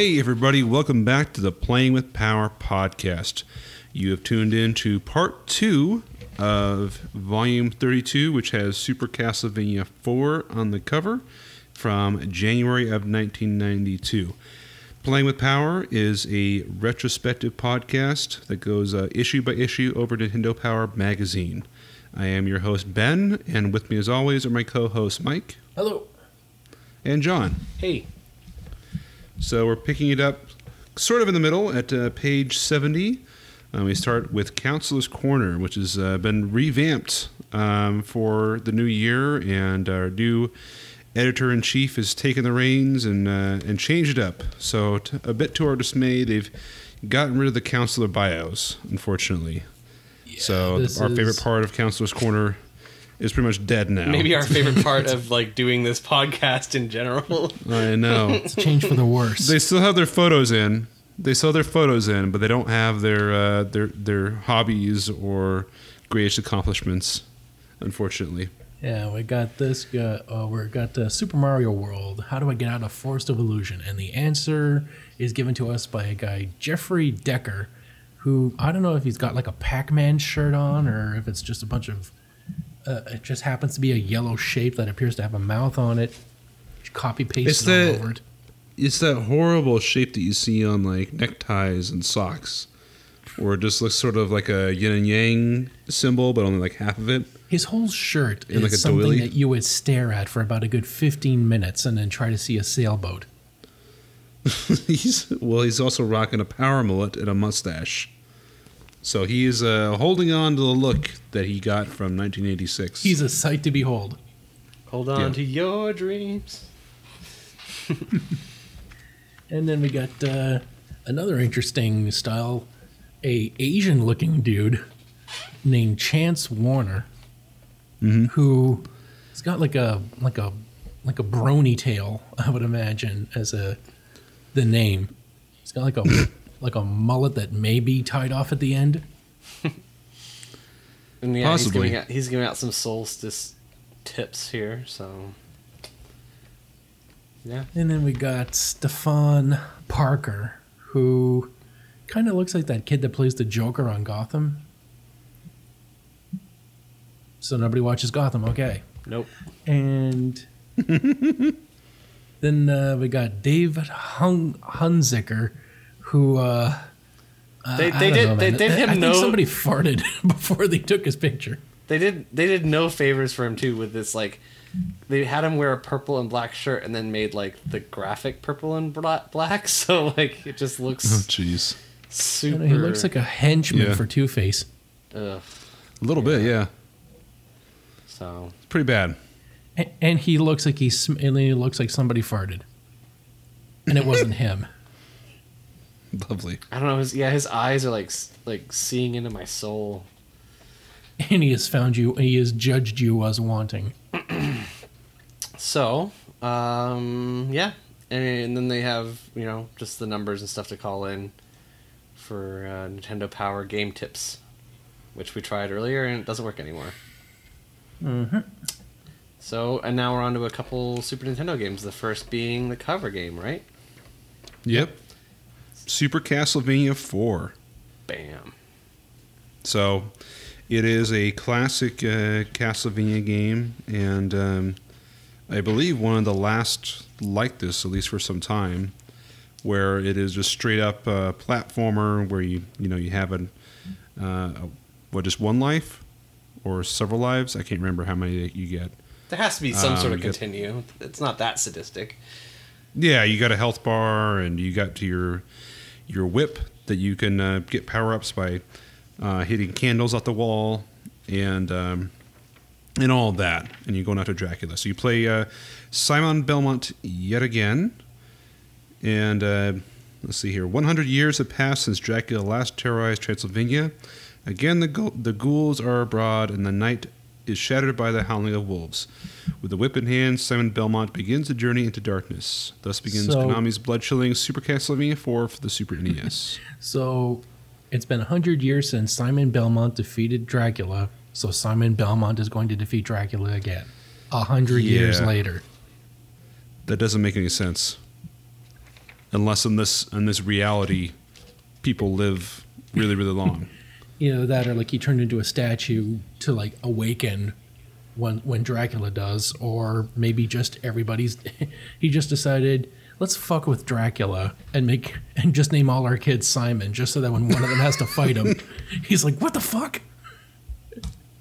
Hey, everybody, welcome back to the Playing with Power podcast. You have tuned in to part two of volume 32, which has Super Castlevania 4 on the cover from January of 1992. Playing with Power is a retrospective podcast that goes uh, issue by issue over Nintendo Power magazine. I am your host, Ben, and with me, as always, are my co hosts, Mike Hello. and John. Hey. So we're picking it up sort of in the middle at uh, page 70. Uh, we start with Counselor's Corner, which has uh, been revamped um, for the new year, and our new editor in chief has taken the reins and uh, and changed it up. So t- a bit to our dismay, they've gotten rid of the counselor bios, unfortunately. so this our is- favorite part of Counselor's Corner is pretty much dead now. Maybe our favorite part of like doing this podcast in general. I know. It's a change for the worse. They still have their photos in. They still have their photos in, but they don't have their uh, their their hobbies or greatest accomplishments, unfortunately. yeah, we got this. Uh, uh, we got uh, Super Mario World. How do I get out of Forest of Illusion? And the answer is given to us by a guy, Jeffrey Decker, who I don't know if he's got like a Pac-Man shirt on or if it's just a bunch of. Uh, it just happens to be a yellow shape that appears to have a mouth on it. Copy It's pasted the- all over it. It's that horrible shape that you see on like neckties and socks, where it just looks sort of like a yin and yang symbol, but only like half of it. His whole shirt is like something doily? that you would stare at for about a good 15 minutes and then try to see a sailboat. he's well, he's also rocking a power mullet and a mustache. So he is uh, holding on to the look that he got from 1986. He's a sight to behold. Hold on Yeah. to your dreams. And then we got uh, another interesting style, a Asian looking dude named Chance Warner, who has got like a like a like a brony tail, I would imagine, as a the name. He's got like a like a mullet that may be tied off at the end. And yeah, Possibly. he's giving out he's giving out some solstice tips here, so yeah. And then we got Stefan Parker, who kind of looks like that kid that plays the Joker on Gotham. So nobody watches Gotham, okay. Nope. And then uh, we got David Hun- Hunziker, who uh, They I they don't did know, they man. did I him think somebody farted before they took his picture. they did they did no favors for him too with this like they had him wear a purple and black shirt and then made like the graphic purple and black so like it just looks oh, jeez. Super know, he looks like a henchman Yeah. for Two Face. ugh, A little bit, yeah. so It's pretty bad. A- And he looks like he's sm- and he looks like somebody farted, and it wasn't him. Lovely. I don't know his yeah his eyes are like like seeing into my soul And he has found you. He has judged you as wanting. So, um, yeah, and, then they have you know just the numbers and stuff to call in for uh, Nintendo Power game tips, which we tried earlier and it doesn't work anymore. Mm-hmm. So, and now we're on to a couple Super Nintendo games. The first being the cover game, right? Yep. Super Castlevania 4. Bam. So, it is a classic uh, Castlevania game, and um, I believe one of the last like this, at least for some time, where it is just straight up uh, platformer where you you know you have an uh, a, what just one life or several lives. I can't remember how many that you get. There has to be some sort Um, of get- continue. It's not that sadistic. Yeah, you got a health bar, and you got to your your whip that you can uh, get power ups by uh, hitting candles off the wall, and um, and all that. And you're going after Dracula. So you play uh, Simon Belmont yet again, and uh, let's see here. 100 years have passed since Dracula last terrorized Transylvania. Again, the gu- the ghouls are abroad, and the night is shattered by the howling of wolves. With the whip in hand, Simon Belmont begins the journey into darkness. Thus begins So- Konami's blood-chilling Super Castlevania 4 for the Super NES. So it's been 100 years since Simon Belmont defeated Dracula. So Simon Belmont is going to defeat Dracula again. A hundred years later. that doesn't make any sense. unless in this in this reality, people live really really long. You know that, or like he turned into a statue to like awaken when when Dracula does, or maybe just everybody's. he just decided let's fuck with Dracula and make and just name all our kids Simon, just so that when one of them has to fight him, he's like, "What the fuck?"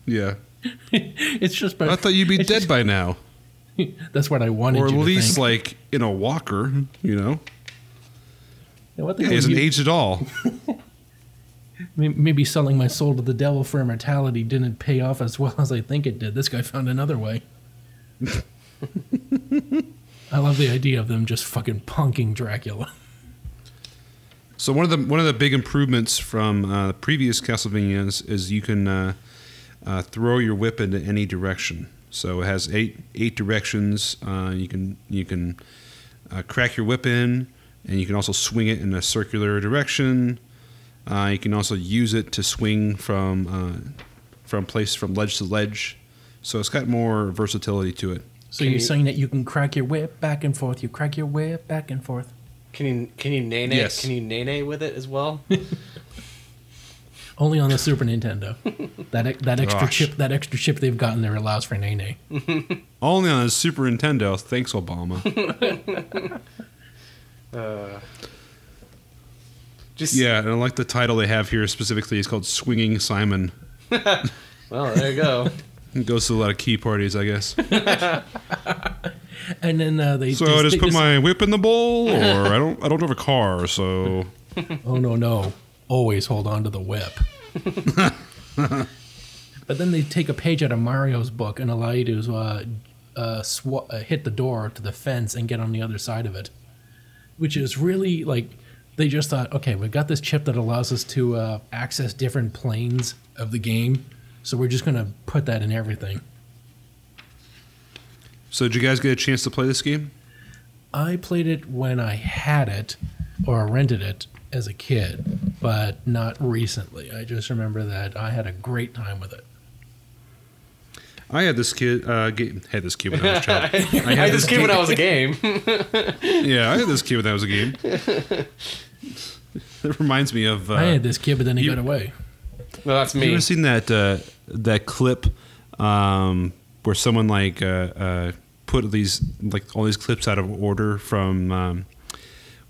Yeah, It's just. I thought you'd be dead just- by now, That's what I wanted or at least like in a walker. You know, Yeah, what the he hell? hasn't you- aged at all. May- Maybe selling my soul to the devil for immortality didn't pay off as well as I think it did. This guy found another way. I love the idea of them just fucking punking Dracula. So one of the one of the big improvements from uh, the previous Castlevanias is you can uh, uh, throw your whip into any direction. So it has eight eight directions. Uh, you can you can uh, crack your whip in, and you can also swing it in a circular direction. Uh, you can also use it to swing from uh, from place from ledge to ledge. So it's got more versatility to it. So Can you're you- saying that you can crack your whip back and forth. You crack your whip back and forth. Can you can you nay Yes. Can you nay with it as well? Only on the Super Nintendo. That that extra Gosh. chip that extra chip they've gotten there allows for Nene. Only on the Super Nintendo. Thanks, Obama. uh, just yeah, and I like the title they have here specifically. It's called Swinging Simon. Well, there you go. It goes to a lot of key parties, I guess. And then uh, they So they- I just they put my whip in the bowl, or I don't. I don't have a car, so Oh no no! Always hold on to the whip. but then they take a page out of Mario's book and allow you to uh, uh, sw- uh, hit the door to the fence and get on the other side of it, which is really like they just thought, okay, we've got this chip that allows us to uh, access different planes of the game, so we're just gonna put that in everything. So did you guys get a chance to play this game? I played it when I had it or rented it as a kid, but not recently. I just remember that I had a great time with it. I had this kid. Uh, ga- had this kid when I was a child. I, had just this came when game- I was a game. Yeah, I had this kid when I was a game. It reminds me of. Uh, I had this kid, but then he you- got away. Well, that's me. You me. ever seen that uh, that clip um, where someone like uh, uh, put these like all these clips out of order from um,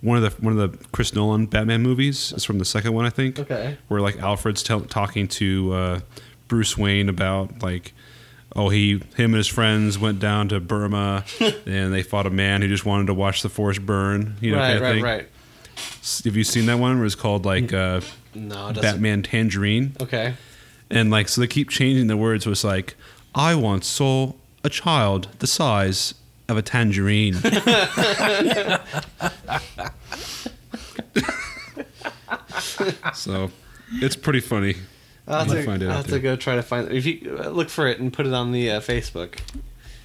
one of the one of the Chris Nolan Batman movies? It's from the second one, I think. Okay. Where like Alfred's tell talking to uh, Bruce Wayne about like. Oh, he, him and his friends went down to Burma, and they fought a man who just wanted to watch the forest burn. You know, right, kind of right, thing. right. Have you seen that one? Where it's called like uh, No. Batman Tangerine? Okay. And like, so they keep changing the words. So it's like, I once saw a child the size of a tangerine. so it's pretty funny. I'll have, to, I'll have to go try to find. it. If you uh, look for it and put it on the uh, Facebook,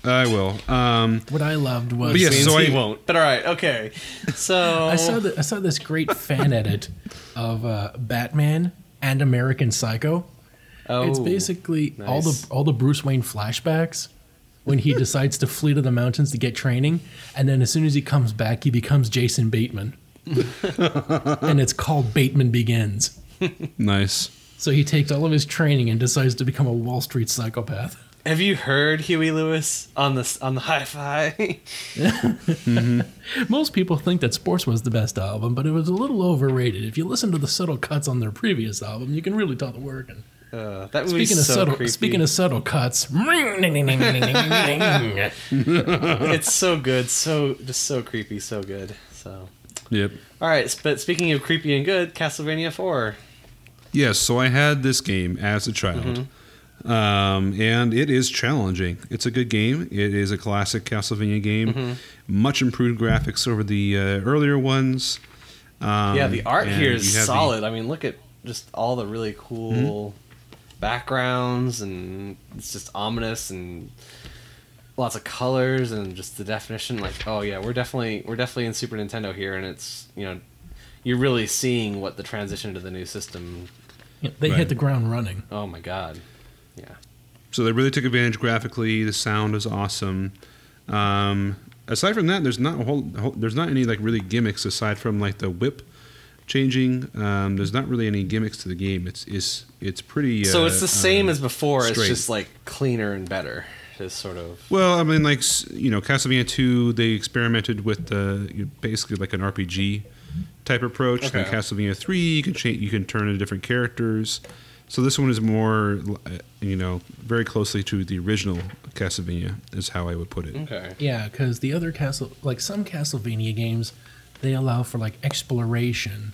I will. Um, What I loved was But yeah, so he I- won't. But all right, okay. So I saw the, I saw this great fan edit of uh, Batman and American Psycho. Oh, it's basically all the all the Bruce Wayne flashbacks when he decides to flee to the mountains to get training, and then as soon as he comes back, he becomes Jason Bateman, and it's called Bateman Begins. nice. So he takes all of his training and decides to become a Wall Street psychopath. Have you heard Huey Lewis on the on the hi-fi? Most people think that Sports was the best album, but it was a little overrated. If you listen to the subtle cuts on their previous album, you can really tell the working. Uh, that Speaking of so subtle, creepy. speaking of subtle cuts, it's so good, so just so creepy, so good. So, Yep. all right. But speaking of creepy and good, Castlevania Four. Yes, so I had this game as a child. Um, and it is challenging. It's a good game. It is a classic Castlevania game. Much improved graphics over the uh, earlier ones. Um, yeah, the art here is here you is have the- solid. I mean, look at just all the really cool backgrounds, and it's just ominous and lots of colors and just the definition. Like, oh yeah, we're definitely we're definitely in Super Nintendo here, and it's you know you're really seeing what the transition to the new system. they Right. hit the ground running. Oh my god, yeah. So they really took advantage graphically. The sound is awesome. Um, aside from that, there's not a whole, whole there's not any like really gimmicks aside from like the whip changing. Um, there's not really any gimmicks to the game. It's it's it's pretty. so uh, it's the same uh, as before. It's just like cleaner and better. Just sort of. Well, I mean, like you know, Castlevania Two, they experimented with the you- basically like an RPG type approach. Then Okay. Castlevania Three, you can change, you can turn into different characters. So this one is more, uh, you know, very closely to the original Castlevania, is how I would put it. Okay. Yeah, because the other castle, like some Castlevania games, they allow for like exploration,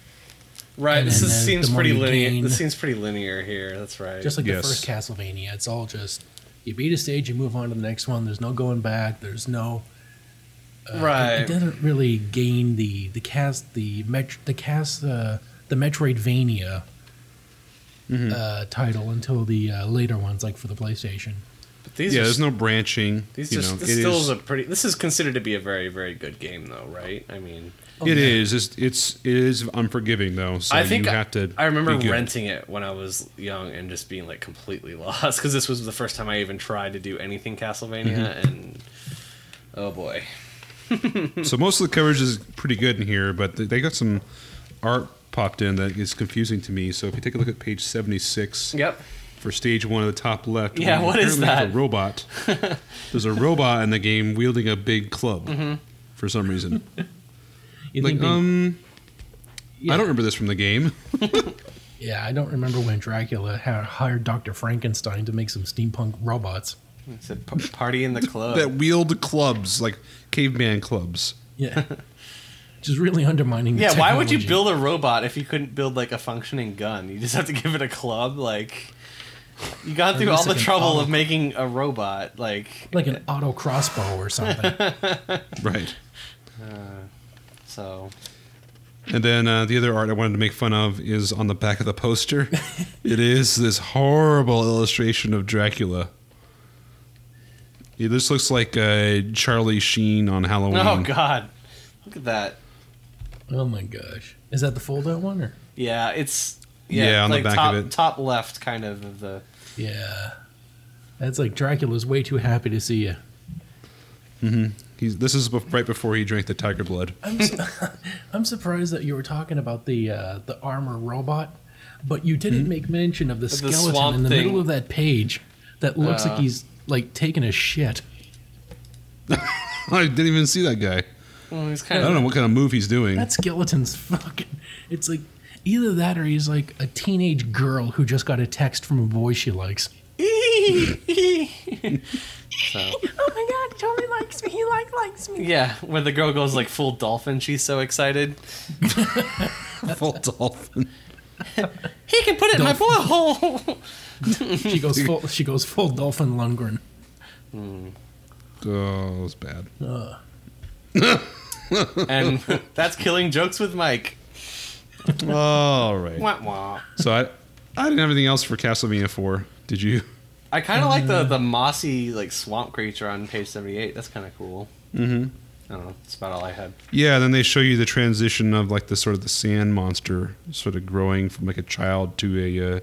Right. This is, the- seems the pretty linear. gain- This seems pretty linear here. That's right. just like Yes. the first Castlevania. It's all just you beat a stage, you move on to the next one. There's no going back. There's no. uh, it- Right. It, doesn't really gain the the cast the met the cast uh, the Metroidvania Mm-hmm. uh, title until the uh, later ones, like for the PlayStation. But these yeah, are, there's no branching. These you just know, this still is- is a pretty. This is considered to be a very very good game though, right? I mean, Oh, It yeah. is. It's, it's it is unforgiving though. So I think you I, have to. I remember be good. renting it when I was young and just being like completely lost because this was the first time I even tried to do anything Castlevania, Mm-hmm. and oh boy, So most of the coverage is pretty good in here, but they got some art popped in that is confusing to me. So if you take a look at page seventy six yep. for stage one of the top left, Yeah, what is that? A robot. There's a robot in the game wielding a big club Mm-hmm. for some reason. You like think they- um, yeah. I don't remember this from the game. Yeah, I don't remember when Dracula had hired Doctor Frankenstein to make some steampunk robots. It's a p- party in the club. that wield clubs like caveman clubs. Yeah. Just really undermining the yeah, why would you technology. build a robot if you couldn't build like a functioning gun? You just have to give it a club. Like, you got through all least the like an trouble auto- of making a robot. Like, like an auto crossbow or something? Right. so And then uh, the other art I wanted to make fun of is on the back of the poster. it is this horrible illustration of Dracula. Yeah, this looks like uh, Charlie Sheen on Halloween. Oh God, look at that. Oh my gosh. Is that the fold out one or? Yeah, it's yeah, Yeah, on the like back top, of it. top left, kind of of the. Yeah. That's like Dracula's way too happy to see you. Mm-hmm. He's, this is right before he drank the tiger blood. I'm, su- I'm surprised that you were talking about the uh, the armor robot, but you didn't make mention of the The skeleton swamp in the thing. middle of that page that looks Uh. like he's like taking a shit. I didn't even see that guy. Well, he's I kind don't know what kind of move he's doing. That skeleton's fucking. It's like either that or he's like a teenage girl who just got a text from a boy she likes. so Oh my god, Tony likes me. He like likes me. yeah, when the girl goes like full dolphin, she's so excited. Full dolphin. He can put it in my blowhole. She goes full. She goes full Dolphin Lundgren. Oh, it was bad. and that's killing jokes with Mike. All right. Wah, wah. So I, I didn't have anything else for Castlevania 4. Did you? I kind of like the the mossy like swamp creature on page seventy eight. That's kind of cool. Mm-hmm. I don't know. That's about all I had. Yeah, then they show you the transition of like the sort of the sand monster sort of growing from like a child to a, uh,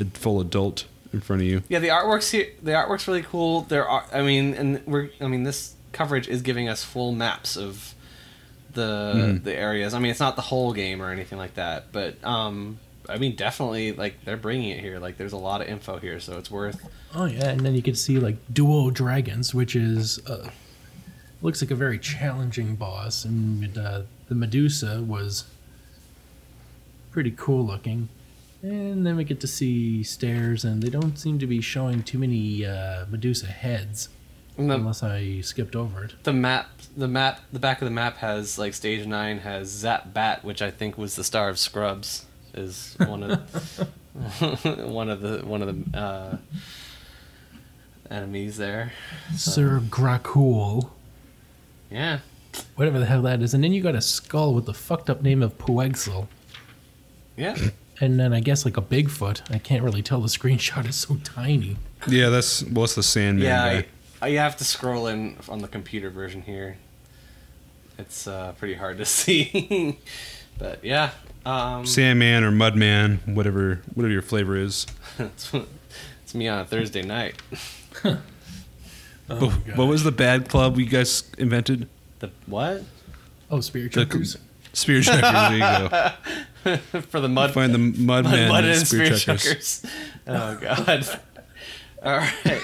a full adult in front of you. Yeah, the artwork's here. The artwork's really cool. There are, I mean, and we're, I mean, this coverage is giving us full maps of the Mhm. the areas. I mean, it's not the whole game or anything like that, but um, I mean, definitely like they're bringing it here. Like, there's a lot of info here, so it's worth. Oh yeah, and then you can see like duo dragons, which is uh, looks like a very challenging boss, and uh, the Medusa was pretty cool looking. And then we get to see stairs, and they don't seem to be showing too many uh, Medusa heads, And the, unless I skipped over it. the map, the map, the back of the map has like stage nine has Zap Bat, which I think was the star of Scrubs, is one of one of the one of the uh, enemies there. Sir Gracul, Yeah. whatever the hell that is, and then you got a skull with the fucked up name of Puwexil. Yeah. And then I guess like a Bigfoot. I can't really tell. The screenshot is so tiny. Yeah, that's well, it's the Sandman Yeah, guy. I, I, you have to scroll in on the computer version here. It's uh, pretty hard to see, but yeah, um, Sandman or Mudman, whatever whatever your flavor is. it's, it's me on a Thursday night. Oh, But my what was the bad club you guys invented? The what? Oh, Spirit The- Checkers. Spear checkers. There you go. For the mud Find the mud, mud, men mud and spear, spear checkers. checkers. Oh god. All right.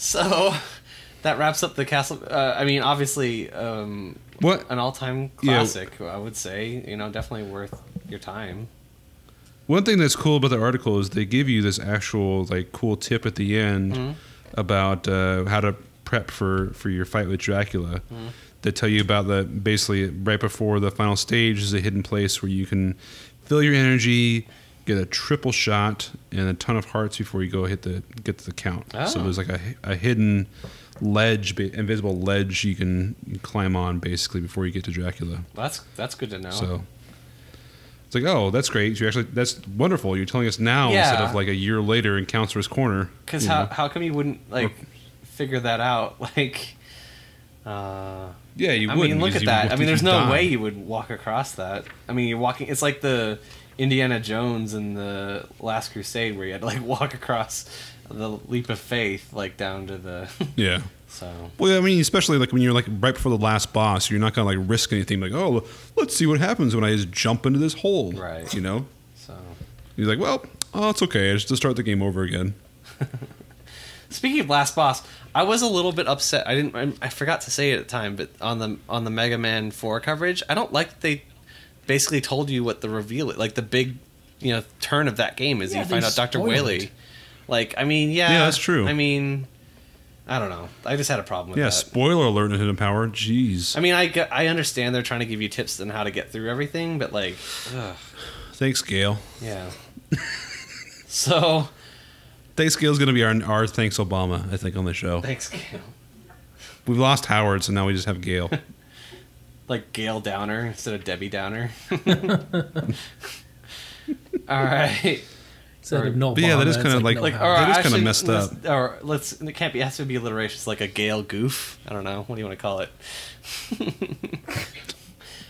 So that wraps up the castle. Uh, I mean, obviously, um, What? an all-time Yeah. classic. I would say, you know, definitely worth your time. One thing that's cool about the article is they give you this actual like cool tip at the end Mm-hmm. about uh, how to prep for for your fight with Dracula. Mm-hmm. They tell you about the basically right before the final stage is a hidden place where you can fill your energy, get a triple shot and a ton of hearts before you go hit the get to the count. So Oh. there's like a, a hidden ledge, invisible ledge you can climb on basically before you get to Dracula. That's that's good to know. So it's like, oh, that's great. You actually, that's wonderful. You're telling us now instead of like a year later in Counselor's Corner. Because how, know? how come you wouldn't like figure that out? Like, uh, yeah, you I mean, look at that. I mean, there's no way you would walk across that. I mean, you're walking. It's like the Indiana Jones and the Last Crusade, where you had to like walk across the leap of faith, like down to the. Yeah. so Well, I mean, especially like when you're like right before the last boss, you're not gonna like risk anything. Like, oh, let's see what happens when I just jump into this hole. Right. You know. so. He's like, well, oh, it's okay. I just to start the game over again. Speaking of last boss, I was a little bit upset. I didn't. I, I forgot to say it at the time, but on the on the Mega Man Four coverage, I don't like that they basically told you what the reveal, like the big, you know, turn of that game is. Yeah, you find out Doctor Wily. it. Like, I mean, yeah, Yeah, that's true. I mean, I don't know. I just had a problem with Yeah. that. Spoiler alert in Hidden Power. Jeez. I mean, I I understand they're trying to give you tips on how to get through everything, but like, ugh, Thanks, Gail. yeah. so Thanks, Gail's gonna be our our thanks Obama. I think on the show. thanks, Gail. We've lost Howard, so now we just have Gail. like Gail Downer instead of Debbie Downer. All right. Instead Or- of no But yeah, that bomb, is that's kinda like- no Like, how. or That is kinda actually, messed let's- up. Or let's. It can't be. It has to be alliteration. It's like a Gale goof. I don't know. What do you want to call it?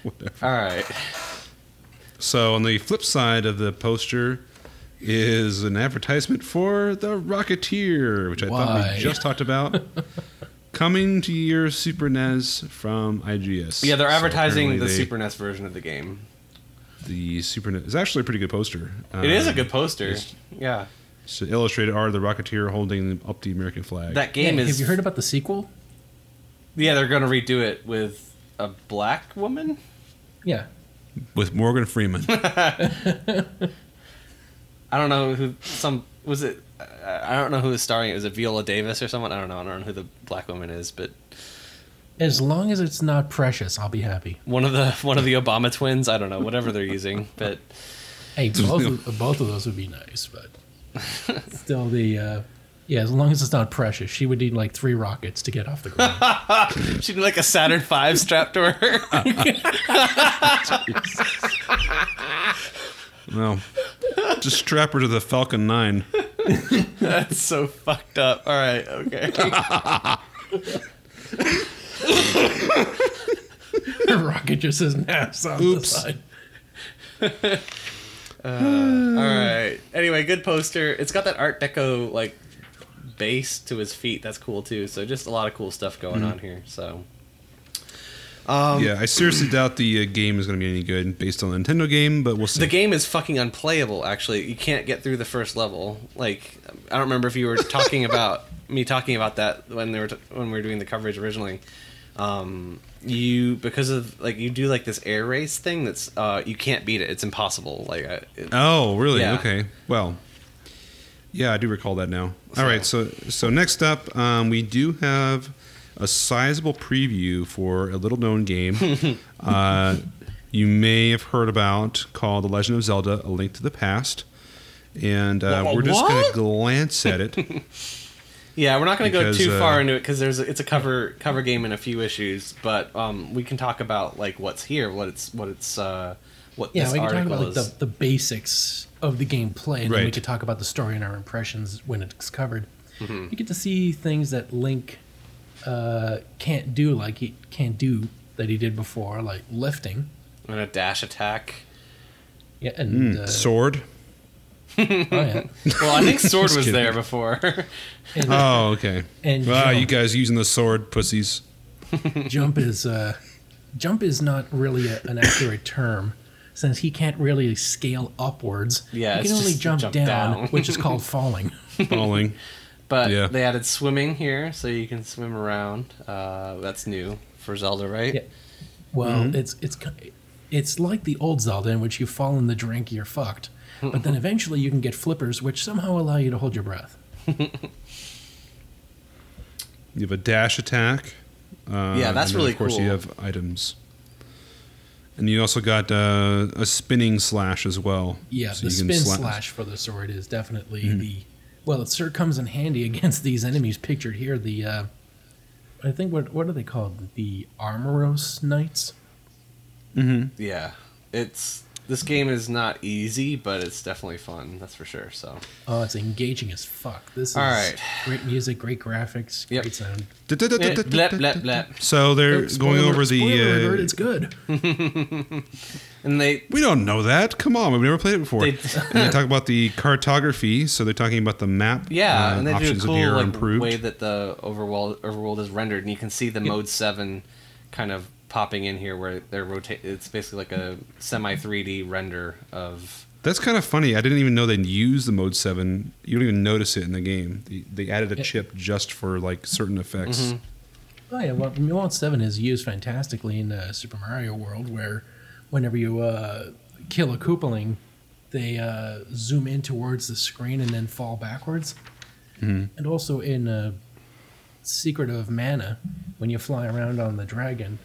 Whatever. All right. So on the flip side of the poster is an advertisement for the Rocketeer, which I thought we just talked about. Coming to your Super NES from IGS. Yeah, they're So advertising the apparently they- Super NES version of the game. The Super NES is actually a pretty good poster. it is a Um, good poster. Yeah. So illustrated are the Rocketeer holding up the American flag. That game Yeah, is. Have you heard about the sequel? Yeah, they're gonna redo it with a black woman. Yeah. with Morgan Freeman. I don't know who. Some was it. I don't know who is starring it. Was a Viola Davis or someone? I don't know. I don't know who the black woman is, but As long as it's not precious, I'll be happy. one of the one of the Obama twins. I don't know. Whatever they're using, but Hey, both of, both of those would be nice, but still the uh, yeah. As long as it's not precious, she would need like three rockets to get off the ground. she'd need like a Saturn V strapped to her. No, just strap her to the Falcon Nine. That's so fucked up. All right, okay. Her rocket just says NASA on Oops. the side. Uh, all right. Anyway, good poster. It's got that Art Deco like base to his feet. That's cool too. So just a lot of cool stuff going mm-hmm. on here. So yeah, I seriously doubt the uh, game is going to be any good based on the Nintendo game, but we'll see. the game is fucking unplayable. Actually, you can't get through the first level. Like I don't remember if you were talking about me talking about that when they were t- when we were doing the coverage originally. Um, you because of like you do like this air race thing that's uh you can't beat it. It's impossible. Like I, it, Oh, really? Yeah. Okay. Well, yeah, I do recall that now. All right. So, so next up, um, we do have a sizable preview for a little-known game. uh, you may have heard about called The Legend of Zelda: A Link to the Past, and uh, Wha- we're just going to glance at it. Yeah, we're not going to go too uh, far into it because there's a, it's a cover cover game in a few issues, but um, we can talk about like what's here, what it's what it's uh, what Yeah, this we can talk article about like the, the basics of the gameplay, and then we Right. could talk about the story and our impressions when it's covered. Mm-hmm. You get to see things that Link uh, can't do, like he can't do that he did before, like lifting. and a dash attack. Yeah, and Mm, uh, sword. Oh yeah. Well, I think sword was kidding. there before. And Oh, okay. And ah, jump. you guys using the sword, pussies. jump is uh, jump is not really a, an accurate term since he can't really scale upwards. Yeah, he can only jump, jump down, down. which is called falling. Falling. But Yeah. they added swimming here, so you can swim around. Uh, that's new for Zelda, right? Yeah. Well, Mm-hmm. it's it's it's like the old Zelda in which you fall in the drink, you're fucked. But then eventually you can get flippers, which somehow allow you to hold your breath. You have a dash attack. Uh, Yeah, that's and then, really Of course, you have items. And you also got uh, a spinning slash as well. Yeah, So the spin sla- slash for the sword is definitely Mm-hmm. the. Well, it sure comes in handy against these enemies pictured here. The, uh, I think what what are they called? The Armos Knights. Yeah. It's this game is not easy, but it's definitely fun. That's for sure. So Oh, it's engaging as fuck. This is All right. great music, great graphics, Yep. great sound. Blep blep blep. So they're Spoiler- going over the. spoiler uh, alert, it's good. And they we don't know that. Come on, we've never played it before. They- and they talk about the cartography. So they're talking about the map. yeah, uh, and they do a options cool here like improved. way that the overworld overworld is rendered, and you can see the mode seven kind of popping in here where they're rotate. It's basically like a semi 3D render of. That's kind of funny. I didn't even know they'd use the mode seven. You don't even notice it in the game. They, they added a Yeah. chip just for like certain effects. Mm-hmm. Oh yeah, well, Mode Seven is used fantastically in uh, Super Mario World, where whenever you uh, kill a Koopaling, they uh, zoom in towards the screen and then fall backwards. And also in uh, Secret of Mana, when you fly around on the dragon,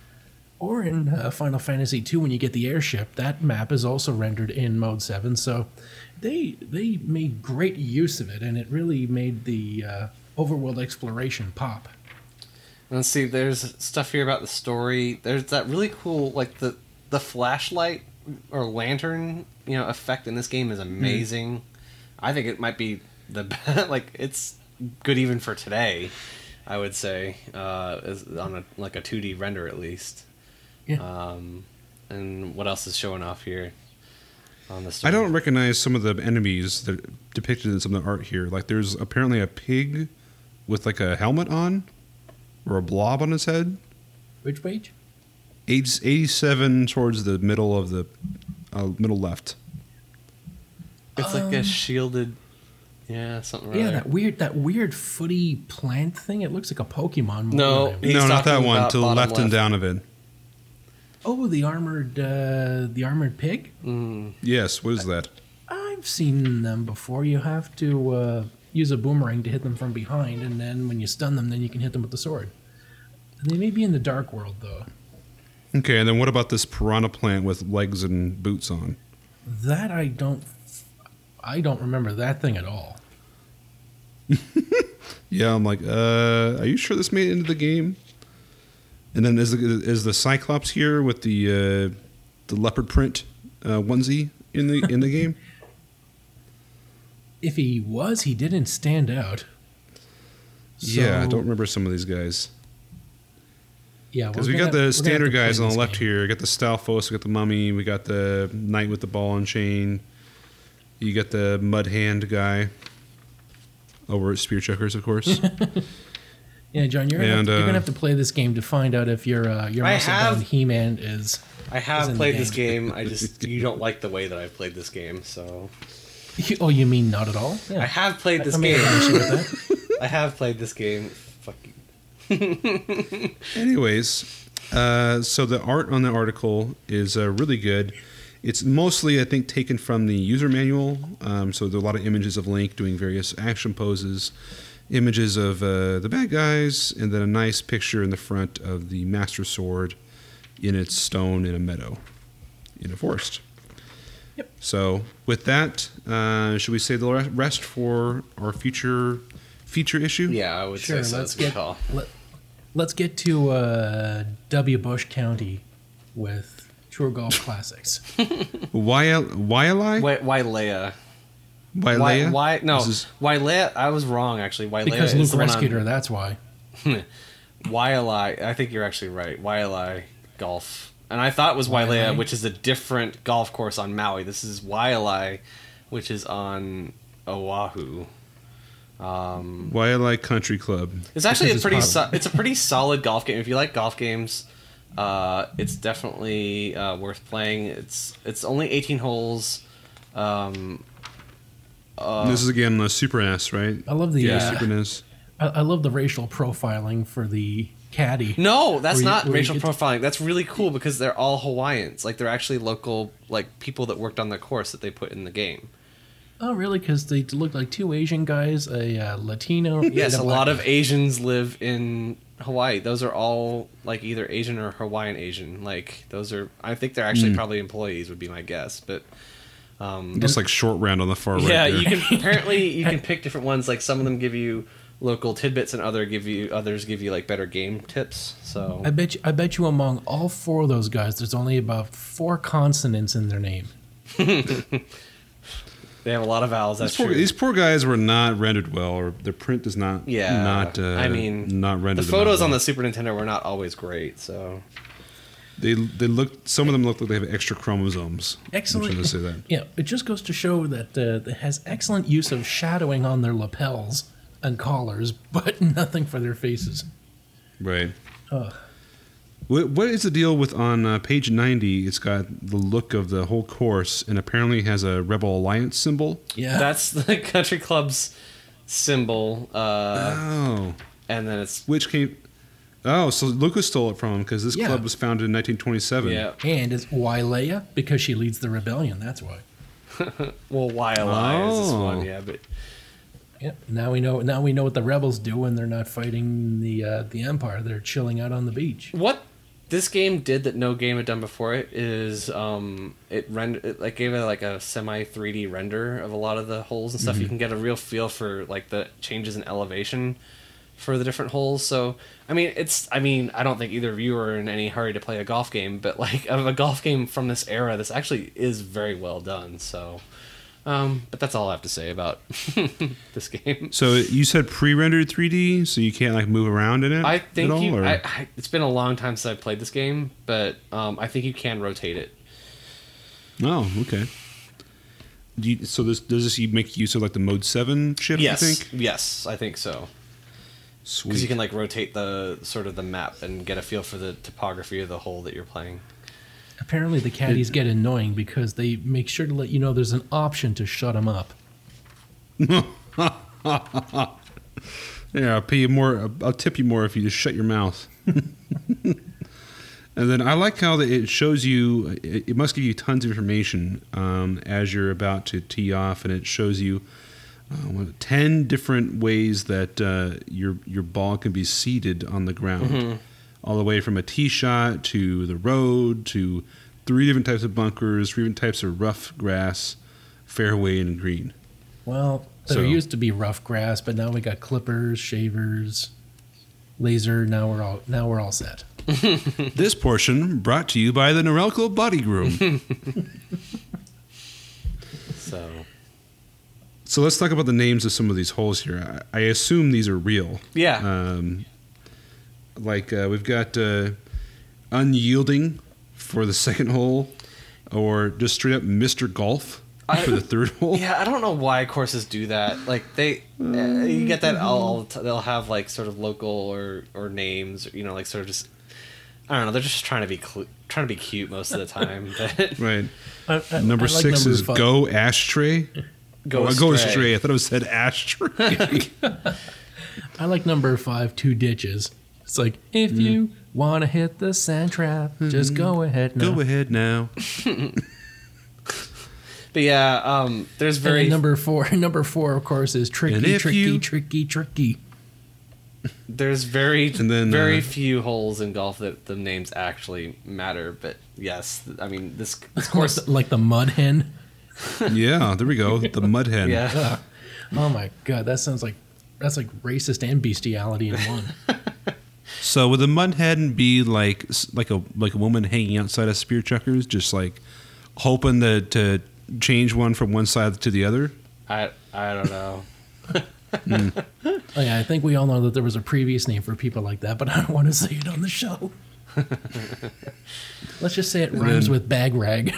or in uh, Final Fantasy II when you get the airship, that map is also rendered in Mode Seven. So they they made great use of it, and it really made the uh, overworld exploration pop. And let's see, there's stuff here about the story. There's that really cool, like the the flashlight or lantern, you know, effect in this game is amazing. I think it might be the be- like it's good even for today. I would say uh, on a like a 2D render at least. Yeah. Um, and what else is showing off here on the story? I don't recognize some of the enemies that are depicted in some of the art here. Like there's apparently a pig with like a helmet on or a blob on his head. Which page? Eight- 87 towards the middle of the uh, middle left. It's like a shielded, yeah, something. Yeah, rather. that weird, that weird footy plant thing. It looks like a Pokemon. No. He's no, not that one. To the bottom left, and down of it. Oh, the armored, uh, the armored pig. Mm. Yes. What is that? I've seen them before. You have to uh, use a boomerang to hit them from behind, and then when you stun them, then you can hit them with the sword. They may be in the dark world though. Okay, and then what about this piranha plant with legs and boots on? That I don't, I don't remember that thing at all. Yeah, I'm like, uh, are you sure this made it into the game? And then is the, is the Cyclops here with the uh, the leopard print uh, onesie in the in the game? If he was, he didn't stand out. yeah, I don't remember some of these guys. Yeah, Because we're got the standard guys on the left game. here. We got the Stalfos, we got the Mummy, we got the Knight with the ball and chain. You got the Mud Hand guy over at Spear Chuckers, of course. Yeah, John, you're, gonna, have And, to, you're uh, gonna have to play this game to find out if your uh, your I muscle have- bound He-Man is. I have in the played this game. game. I just you don't like the way that I've played this game, so Oh, you mean not at all? Yeah. I have played this I mean, game. have an issue with that. I have played this game. Fuck you. Anyways, uh, so the art on the article is uh, really good. It's mostly, I think, taken from the user manual. Um, so there are a lot of images of Link doing various action poses, images of uh, the bad guys, and then a nice picture in the front of the Master Sword in its stone in a meadow in a forest. Yep. So with that, uh, should we say the rest for our future feature issue? Yeah, I would Sure, say so. let's That's a good get call. let, let's get to uh, W. Bush County with True Golf Classics. Why? Why, why Leia? Why? Why? Why? No. This is- Why Leia? I was wrong actually. Why because Leia Luke the one rescued on- her, that's why. Wailea, I think you're actually right. Wailea Golf. And I thought it was Wailea, Wailea? which is a different golf course on Maui. This is Waialae, which is on Oahu. Um, Waialae Country Club. it's actually a pretty so, it's a pretty solid golf game. If you like golf games, uh, it's definitely uh, worth playing. It's it's only 18 holes. Um, uh, this is again the Super NES, right? I love the Yeah. uh, Super NES. I, I love the racial profiling for the caddy. no, that's you- not racial profiling. That's really cool because they're all Hawaiians. Like they're actually local, like people that worked on the course that they put in the game. Oh, really? Because they look like two Asian guys, a uh, Latino. Yes, and a black lot of. Asians live in Hawaii. Those are all like either Asian or Hawaiian Asian. Like those are. I think they're actually probably employees. Would be my guess, but. Um, Just like short round on the far right. yeah, there. you can apparently you can pick different ones. Like some of them give you local tidbits, and other give you others give you like better game tips. So I bet you. I bet you among all four of those guys, there's only about four consonants in their name. they have a lot of vowels. That's These poor, true. these poor guys were not rendered well, or their print does not. Yeah, not. Uh, I mean, not rendered. The photos out on well. the Super Nintendo were not always great. So They they look. Some of them look like they have extra chromosomes. Excellent. I'm trying to say that. Yeah, it just goes to show that uh, it has excellent use of shadowing on their lapels and collars, but nothing for their faces. Right. Ugh. What, what is the deal with on uh, page 90? It's got the look of the whole course and apparently has a Rebel Alliance symbol. Yeah, that's the country club's symbol. Uh, Oh. and then it's Which came. Oh, so Lucas stole it from him because this Yeah. club was founded in 1927. yeah. and it's Wailea because she leads the rebellion. That's why. Well, why YLI is this Oh. one, yeah, but Yep. Now we know. Now we know what the rebels do when they're not fighting the uh, the empire. They're chilling out on the beach. what this game did that no game had done before it is um it render it like gave it like a semi 3D render of a lot of the holes and stuff. You can get a real feel for like the changes in elevation for the different holes. So I mean, it's I mean I don't think either of you are in any hurry to play a golf game, but like of a golf game from this era, this actually is very well done. So. Um, but that's all I have to say about this game. So you said pre-rendered 3D, so you can't like move around in it. I think all, you. I, I, it's been a long time since I played this game, but um, I think you can rotate it. Oh, okay. Do you, so this does this make use of like the mode seven shift? yes, You think? yes, I think so. Because you can like rotate the sort of the map and get a feel for the topography of the hole that you're playing. Apparently, the caddies get annoying because they make sure to let you know there's an option to shut them up. Yeah, I'll pay you more. I'll tip you more if you just shut your mouth. and then I like how that it shows you. It, it must give you tons of information um, as you're about to tee off, and it shows you uh, what, ten different ways that uh, your your ball can be seated on the ground, all the way from a tee shot to the road to three different types of bunkers, three different types of rough grass, fairway, and green. Well, there So- used to be rough grass, but now we got clippers, shavers, laser. Now we're all now we're all set. This portion brought to you by the Norelco Body Groom. So so let's talk about the names of some of these holes here. I, I assume these are real. yeah, Um, like uh, we've got uh, unyielding for the second hole, or just straight up Mr. Golf I- for the third hole. yeah. I don't know why courses do that. Like they, uh, you get that all. They'll have like sort of local or or names. You know, like sort of just. I don't know. They're just trying to be clu- trying to be cute most of the time. But Right. I- I- Number I like six number is five. Go Ashtray. Go oh, astray. Go Astray. I thought it was said Ashtray. I like number five, two ditches. It's like if Mm-hmm. you want to hit the sand trap, just go ahead. Now. Go ahead now. But yeah, um, there's very then number four, number four, of course, is tricky, if tricky, you- tricky, tricky. there's very And then, very uh, few holes in golf that the names actually matter. But yes, I mean this this course. Like the, like the mud hen. Yeah, there we go. The Mud Hen. yeah, Oh my god, that sounds like that's like racist and bestiality in one. So would the mud hen be like like a like a woman hanging outside of spear chuckers, just like hoping to to change one from one side to the other? I I don't know. Hmm. Oh, yeah, I think we all know that there was a previous name for people like that, but I don't want to say it on the show. Let's just say it rhymes then- with bag rag.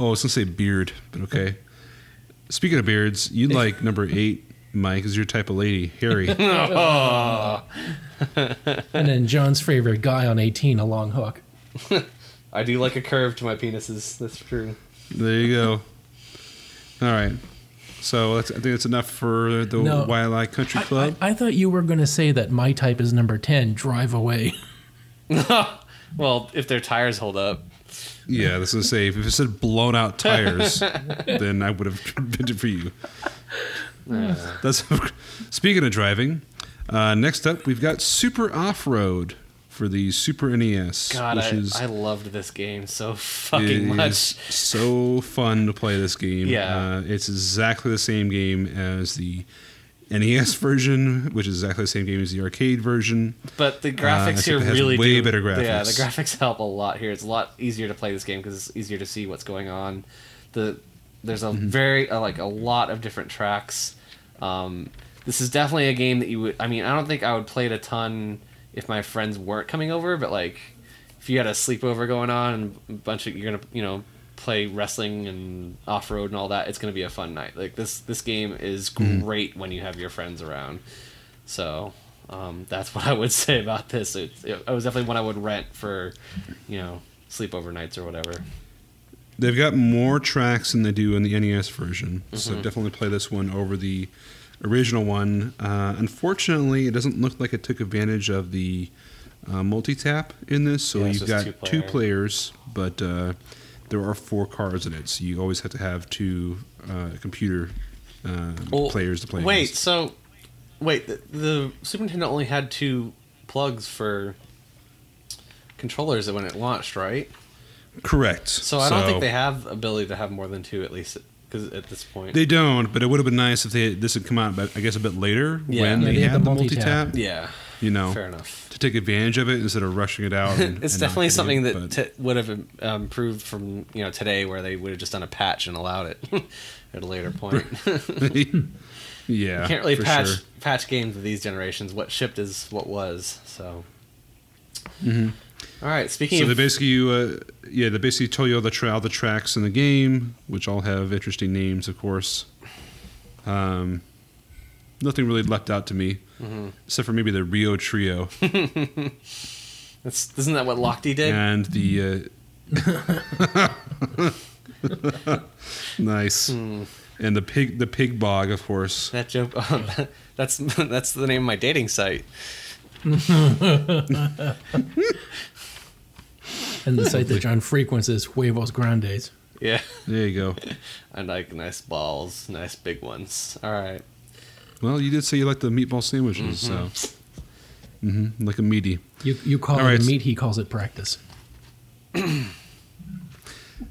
Oh, I was gonna say beard, but okay. Speaking of beards, you like number eight, Mike, is your type of lady, Harry. And then John's favorite guy on 18, a long hook. I do like a curve to my penises. That's true. there you go. All right. So that's, I think that's enough for the No. YLI Country I, Club. I, I thought you were going to say that my type is number 10, drive away. Well, if their tires hold up. Yeah, this is say if it said blown out tires, then I would have been for you. That's speaking of driving. Uh, next up, we've got Super Off Road for the Super NES, God, I, is I loved this game so fucking much. so fun to play this game. Yeah. uh, it's exactly the same game as the NES version, which is exactly the same game as the arcade version. But the Uh, graphics except here really way do, better Yeah, the graphics. graphics help a lot here. It's a lot easier to play this game because it's easier to see what's going on. The there's a Mm-hmm. very uh, like a lot of different tracks. Um, this is definitely a game that you would. I mean, I don't think I would play it a ton if my friends weren't coming over, but like if you had a sleepover going on and a bunch of you're gonna you know play wrestling and off road and all that, it's gonna be a fun night. Like this this game is Mm-hmm. great when you have your friends around. So um, that's what I would say about this. It, it, it was definitely one I would rent for, you know, sleepover nights or whatever. They've got more tracks than they do in the NES version, so Mm-hmm. definitely play this one over the original one. Uh, unfortunately, it doesn't look like it took advantage of the uh, multi tap in this, so Yeah, you've got two two players, but uh, there are four cars in it, so you always have to have two uh, computer uh, Well, players to play. Wait, against. so wait, the, the Super Nintendo only had two plugs for controllers when it launched, right? correct. So I don't think they have ability to have more than two at least because at this point. They don't, but it would have been nice if they this had come out, but I guess a bit later Yeah. when Yeah, they, they had had the multi-tap. multi-tap. yeah, You know, fair enough. to take advantage of it instead of rushing it out. And, it's definitely something it, that t- would have um, improved from you know today, where they would have just done a patch and allowed it at a later point. yeah, can't really patch sure. patch games of these generations. What shipped is what was. So, Mhm. all right. Speaking So of they basically, uh, yeah, they basically tell you all the tra- all the tracks in the game, which all have interesting names, of course. Um, nothing really leapt out to me, Mm-hmm. except for maybe the Rio Trio That's, isn't that what Lochte did? and the. Uh, nice, Hmm. and the pig, the pig bog, of course. That joke. that's that's the name of my dating site. And the site that John frequents is Huevos Grandes. Yeah, There you go. I like nice balls, nice big ones. All right. Well, you did say you like the meatball sandwiches, so hmm like a meaty. You, you call All it right. a meat, he calls it practice.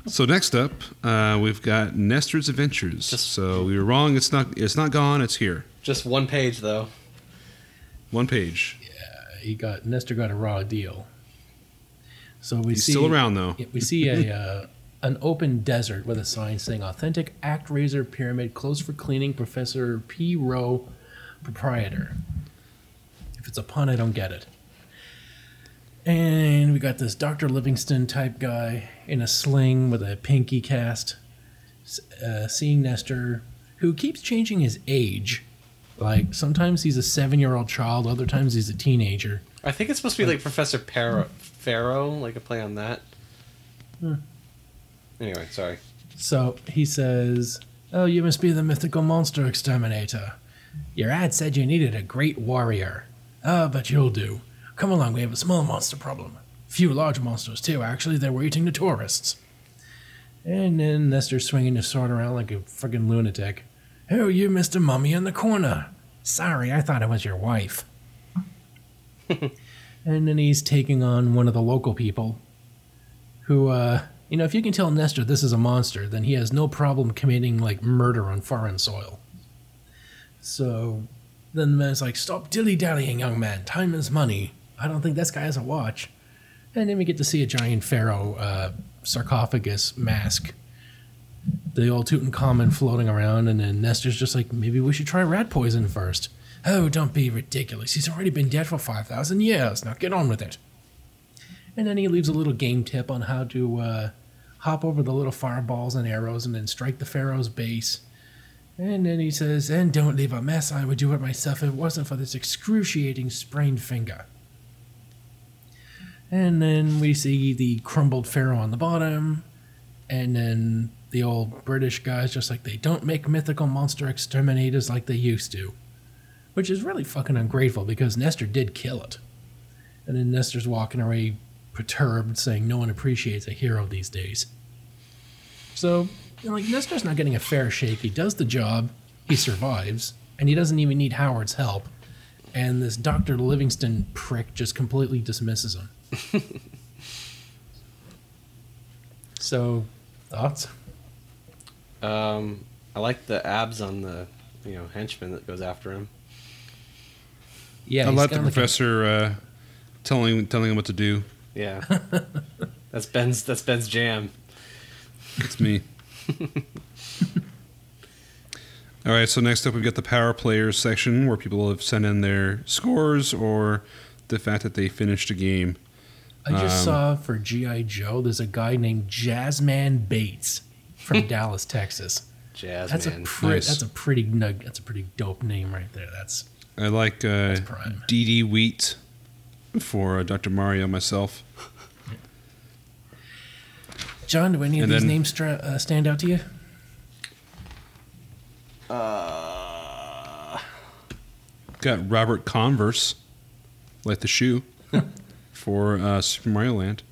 So next up, uh, we've got Nester's Adventures. Just- so we were wrong. It's not. It's not gone. It's here. Just one page though. One page. Yeah, He got Nester got a raw deal. So we He's see still around though. We see a uh, an open desert with a sign saying "Authentic Act Razor Pyramid closed for cleaning." Professor P. Rowe, proprietor. If it's a pun, I don't get it. And we got this Doctor Livingston type guy in a sling with a pinky cast, uh, seeing Nester, who keeps changing his age. Like sometimes he's a seven-year-old child, other times he's a teenager. I think it's supposed to be like Professor Par- Pharaoh, like a play on that. Anyway, sorry. So he says, Oh, you must be the mythical monster exterminator. Your ad said you needed a great warrior. Oh, but you'll do. Come along, we have a small monster problem. Few large monsters, too. Actually, they were eating the tourists. And then Nester's swinging his sword around like a friggin' lunatic. Oh, you Mr. Mummy in the corner. Sorry, I thought it was your wife. and then he's taking on one of the local people who, uh, you know, if you can tell Nester this is a monster, then he has no problem committing like murder on foreign soil. So then the man's like, Stop dilly dallying, young man. Time is money. I don't think this guy has a watch. And then we get to see a giant pharaoh uh, sarcophagus mask. The old Tutankhamun floating around, and then Nester's just like, maybe we should try rat poison first. Oh, don't be ridiculous. He's already been dead for 5,000 years. Now get on with it. And then he leaves a little game tip on how to uh, hop over the little fireballs and arrows, and then strike the pharaoh's base. And then he says, "And don't leave a mess. I would do it myself if it wasn't for this excruciating sprained finger." And then we see the crumbled pharaoh on the bottom, and then the old British guys just like they don't make mythical monster exterminators like they used to, which is really fucking ungrateful because Nester did kill it. And then Nester's walking away perturbed, saying no one appreciates a hero these days. So, you know, like Nester's not getting a fair shake. He does the job, he survives, and he doesn't even need Howard's help. And this Dr. Livingston prick just completely dismisses him. so, thoughts? Um, I like the abs on the you know henchman that goes after him. Yeah, I he's let the got like a- professor uh, telling telling him what to do. Yeah, that's Ben's. That's Ben's jam. It's me. All right, so next up we've got the power players section where people have sent in their scores or the fact that they finished a game. I just Um, saw for GI Joe. There's a guy named Jazzman Bates from Dallas, Texas. Jazz That's man. a pretty. Nice. That's a pretty nug. That's a pretty dope name right there. That's I like uh, prime. Dee Dee Wheat for uh, Dr. Mario myself. John. Do any of And these then- names stra- uh, stand out to you? Uh, Got Robert Converse, like the shoe, for uh, Super Mario Land.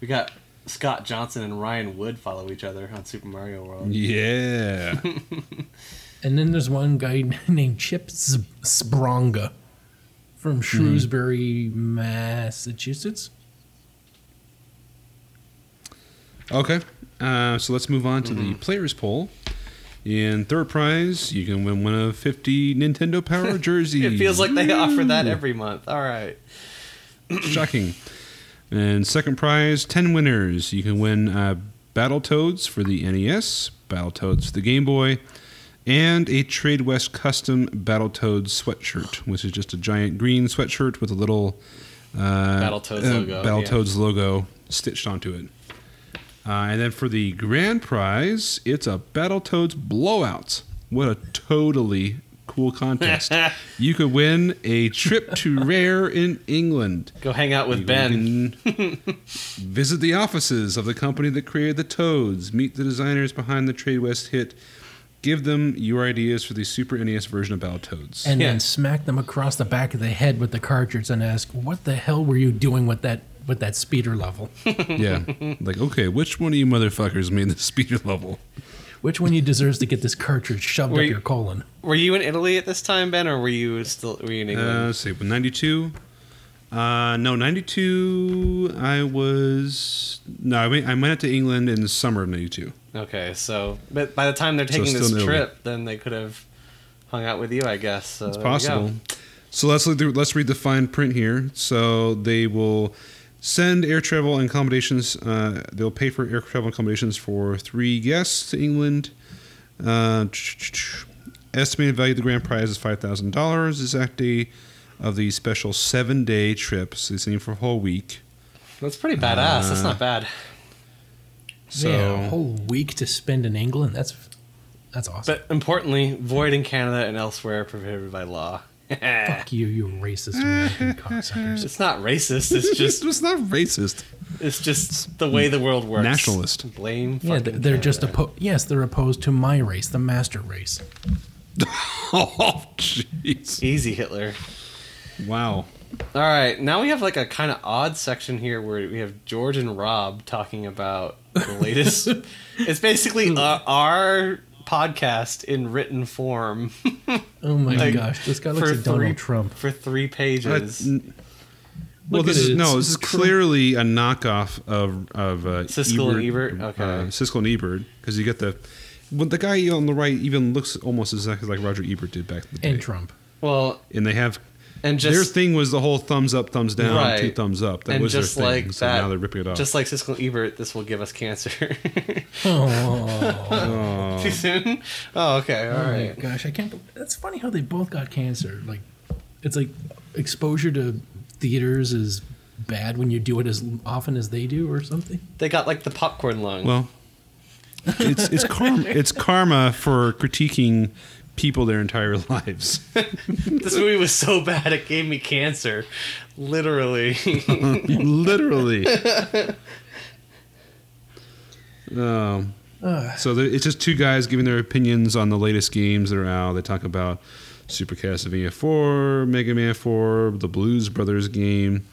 we got Scott Johnson and Ryan Wood follow each other on Super Mario World. Yeah. And then there's one guy named Chip Z- Spronga from Shrewsbury, Massachusetts. Okay, uh, so let's move on to the players poll. In third prize, you can win one of 50 Nintendo Power jerseys. It feels like they offer that every month. All right. Shocking. And second prize, 10 winners. You can win uh, Battletoads for the NES, Battletoads for the Game Boy, and a Tradewest custom Battletoads sweatshirt, which is just a giant green sweatshirt with a little uh, Battletoads uh, logo, Battletoads logo stitched onto it. Uh, and then for the grand prize, it's a Battletoads blowout. What a totally cool contest. you could win a trip to Rare in England. Go hang out with You Ben. visit the offices of the company that created the Toads, meet the designers behind the Tradewest hit, give them your ideas for the Super NES version of Battletoads. and Yeah. then smack them across the back of the head with the cartridge and ask, "What the hell were you doing with that with that speeder level? yeah. Like, okay, which one of you motherfuckers made the speeder level? Which one of you deserves to get this cartridge shoved Were up you- your colon?" Were you in Italy at this time, Ben, or were you still were you in Uh, England? let's see, 92. Uh, no, 92, I was. No, I went, I went out to England in the summer of 92. okay, so but by the time they're taking still this Italy. trip, then they could have hung out with you, I guess. So It's there you go. possible. So let's look let's read the fine print here. So they will send air travel and accommodations. Uh, they'll pay for air travel and accommodations for three guests to England. Uh, estimated value of the grand prize is five thousand dollars. Exact day of these special seven day trips. So it's in for a whole week. That's pretty badass. That's Uh, not bad. So yeah, a whole week to spend in England. That's that's awesome. But importantly, void in Canada and elsewhere prohibited by law. Fuck you, you racist American cocksuckers. It's not racist. It's just it's not racist. it's just the way the world works. Nationalist. Blame. Yeah, fucking they're just opposed. Yes, they're opposed to my race, the master race. oh, jeez. easy Hitler. Wow. All right, now we have like a kind of odd section here where we have George and Rob talking about the latest. it's basically uh, our podcast in written form Oh my Like, gosh, this guy looks like Donald three- Trump. for three pages. n- well, this is it, no. This is clearly a knockoff of of uh, Siskel and Ebert? Okay. uh, Siskel and Ebert, because you get the well, the guy on the right even looks almost exactly like Roger Ebert did back in the day. And Trump. well, And they have and their thing was the whole thumbs up, thumbs down, Right. two thumbs up. That and was just their thing. like so that, now they're ripping it off. just like Siskel and Ebert, this will give us cancer. Oh, oh, Too soon? Oh, okay, all oh my right. gosh, I can't. bel That's funny how they both got cancer. Like, it's like exposure to theaters is bad when you do it as often as they do, or something. They got like the popcorn lung. Well, it's it's karma. It's karma for critiquing people their entire lives. this movie was so bad it gave me cancer. Literally. Literally. Um, so there, it's just two guys giving their opinions on the latest games that are out. They talk about Super Castlevania 4, Mega Man 4, the Blues Brothers game,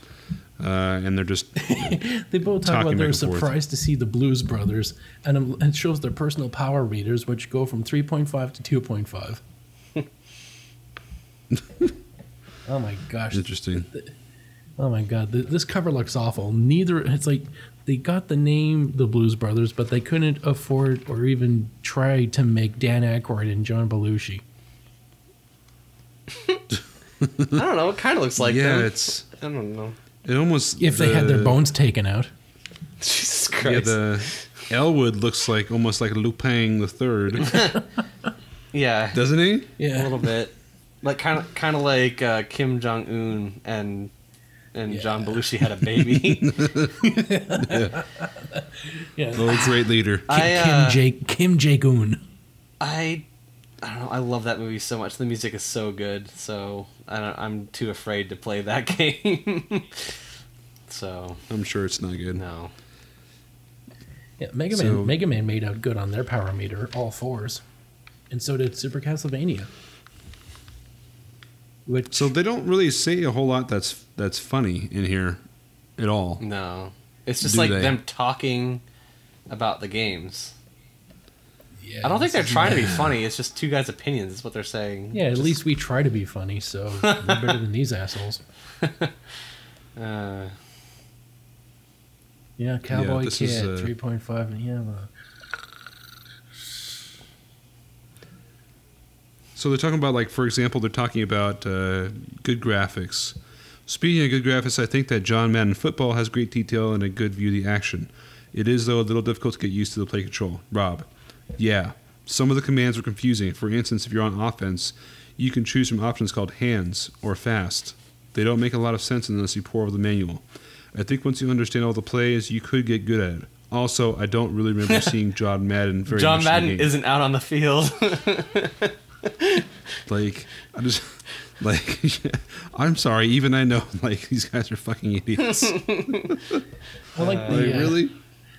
uh, and they're just They both talk about they're back and forth. surprised to see the Blues Brothers, and it shows their personal power readers, which go from 3.5 to 2.5. oh my gosh! interesting. Oh my god! Th- This cover looks awful. Neither it's like they got the name the Blues Brothers, but they couldn't afford or even try to make Dan Aykroyd and John Belushi. I don't know. It kind of looks like yeah, them. it's I don't know. It almost If they had their bones taken out, Jesus Yeah, the Elwood looks like almost like Lupin the Third, Yeah, doesn't he? Yeah, a little bit. Like kind of, kind of like uh, Kim Jong Un and and John Belushi had a baby. yeah. Oh, great leader. I, uh, Kim Jake Kim Jake Un. I, I don't know. I love that movie so much. The music is so good. So I don't, I'm too afraid to play that game. so I'm sure it's not good. no. Yeah, Mega So- Man Mega Man made out good on their power meter, all fours, and so did Super Castlevania. Which So they don't really say a whole lot that's that's funny in here at all. No. It's just Do like they? them talking about the games. Yeah, I don't think they're this is- trying to be funny. It's just two guys' opinions. Is what they're saying. Yeah, at Just, least we try to be funny, so we're better than these assholes. Uh, Yeah, Cowboy this Kid, is, uh, three point five. Yeah, well, So they're talking about like, for example, they're talking about uh, good graphics. Speaking of good graphics, I think that John Madden Football has great detail and a good view of the action. It is though a little difficult to get used to the play control. Rob, yeah, some of the commands are confusing. For instance, if you're on offense, you can choose from options called hands or fast. They don't make a lot of sense unless you pour over the manual. I think once you understand all the plays, you could get good at it. Also, I don't really remember seeing John Madden very John much in the Madden game. isn't out on the field. Like, I just like I'm sorry, even I know like these guys are fucking idiots. I like like the uh, really?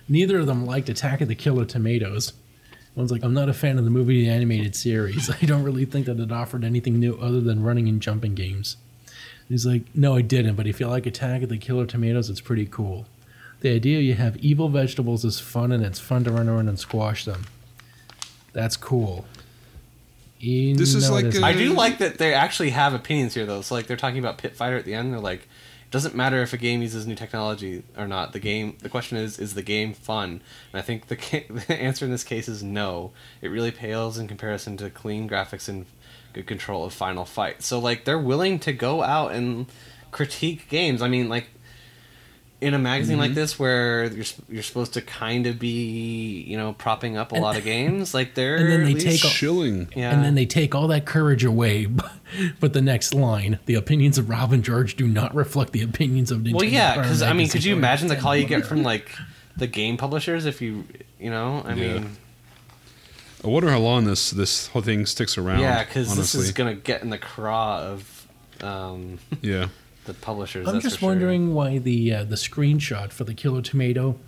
Neither of them liked Attack of the Killer Tomatoes. One's like, I'm not a fan of the movie the animated series. I don't really think that it offered anything new other than running and jumping games. He's like, No, I didn't, but if you like Attack of the Killer Tomatoes, it's pretty cool. The idea you have evil vegetables is fun and it's fun to run around and squash them. That's cool. You This is like isn't. a- I do like that they actually have opinions here, though. So, like, they're talking about Pit Fighter at the end. They're like, it doesn't matter if a game uses new technology or not. The game, the question is, is the game fun? And I think the, the answer in this case is no. It really pales in comparison to clean graphics and good control of Final Fight. So, like, they're willing to go out and critique games. I mean, like, in a magazine Mm-hmm. like this where you're you're supposed to kind of be you know propping up a lot of games like they're and then they take all- Shilling. yeah And then they take all that courage away. But the next line, the opinions of Rob and George do not reflect the opinions of Nintendo. Well, yeah, because I mean, could you imagine the call you get from like the game publishers if you, you know, I Yeah. mean, I wonder how long this this whole thing sticks around. yeah, because this honestly. is gonna get in the craw of um, yeah. The publishers. I'm that's just for sure. wondering why the uh, the screenshot for the Killer Tomato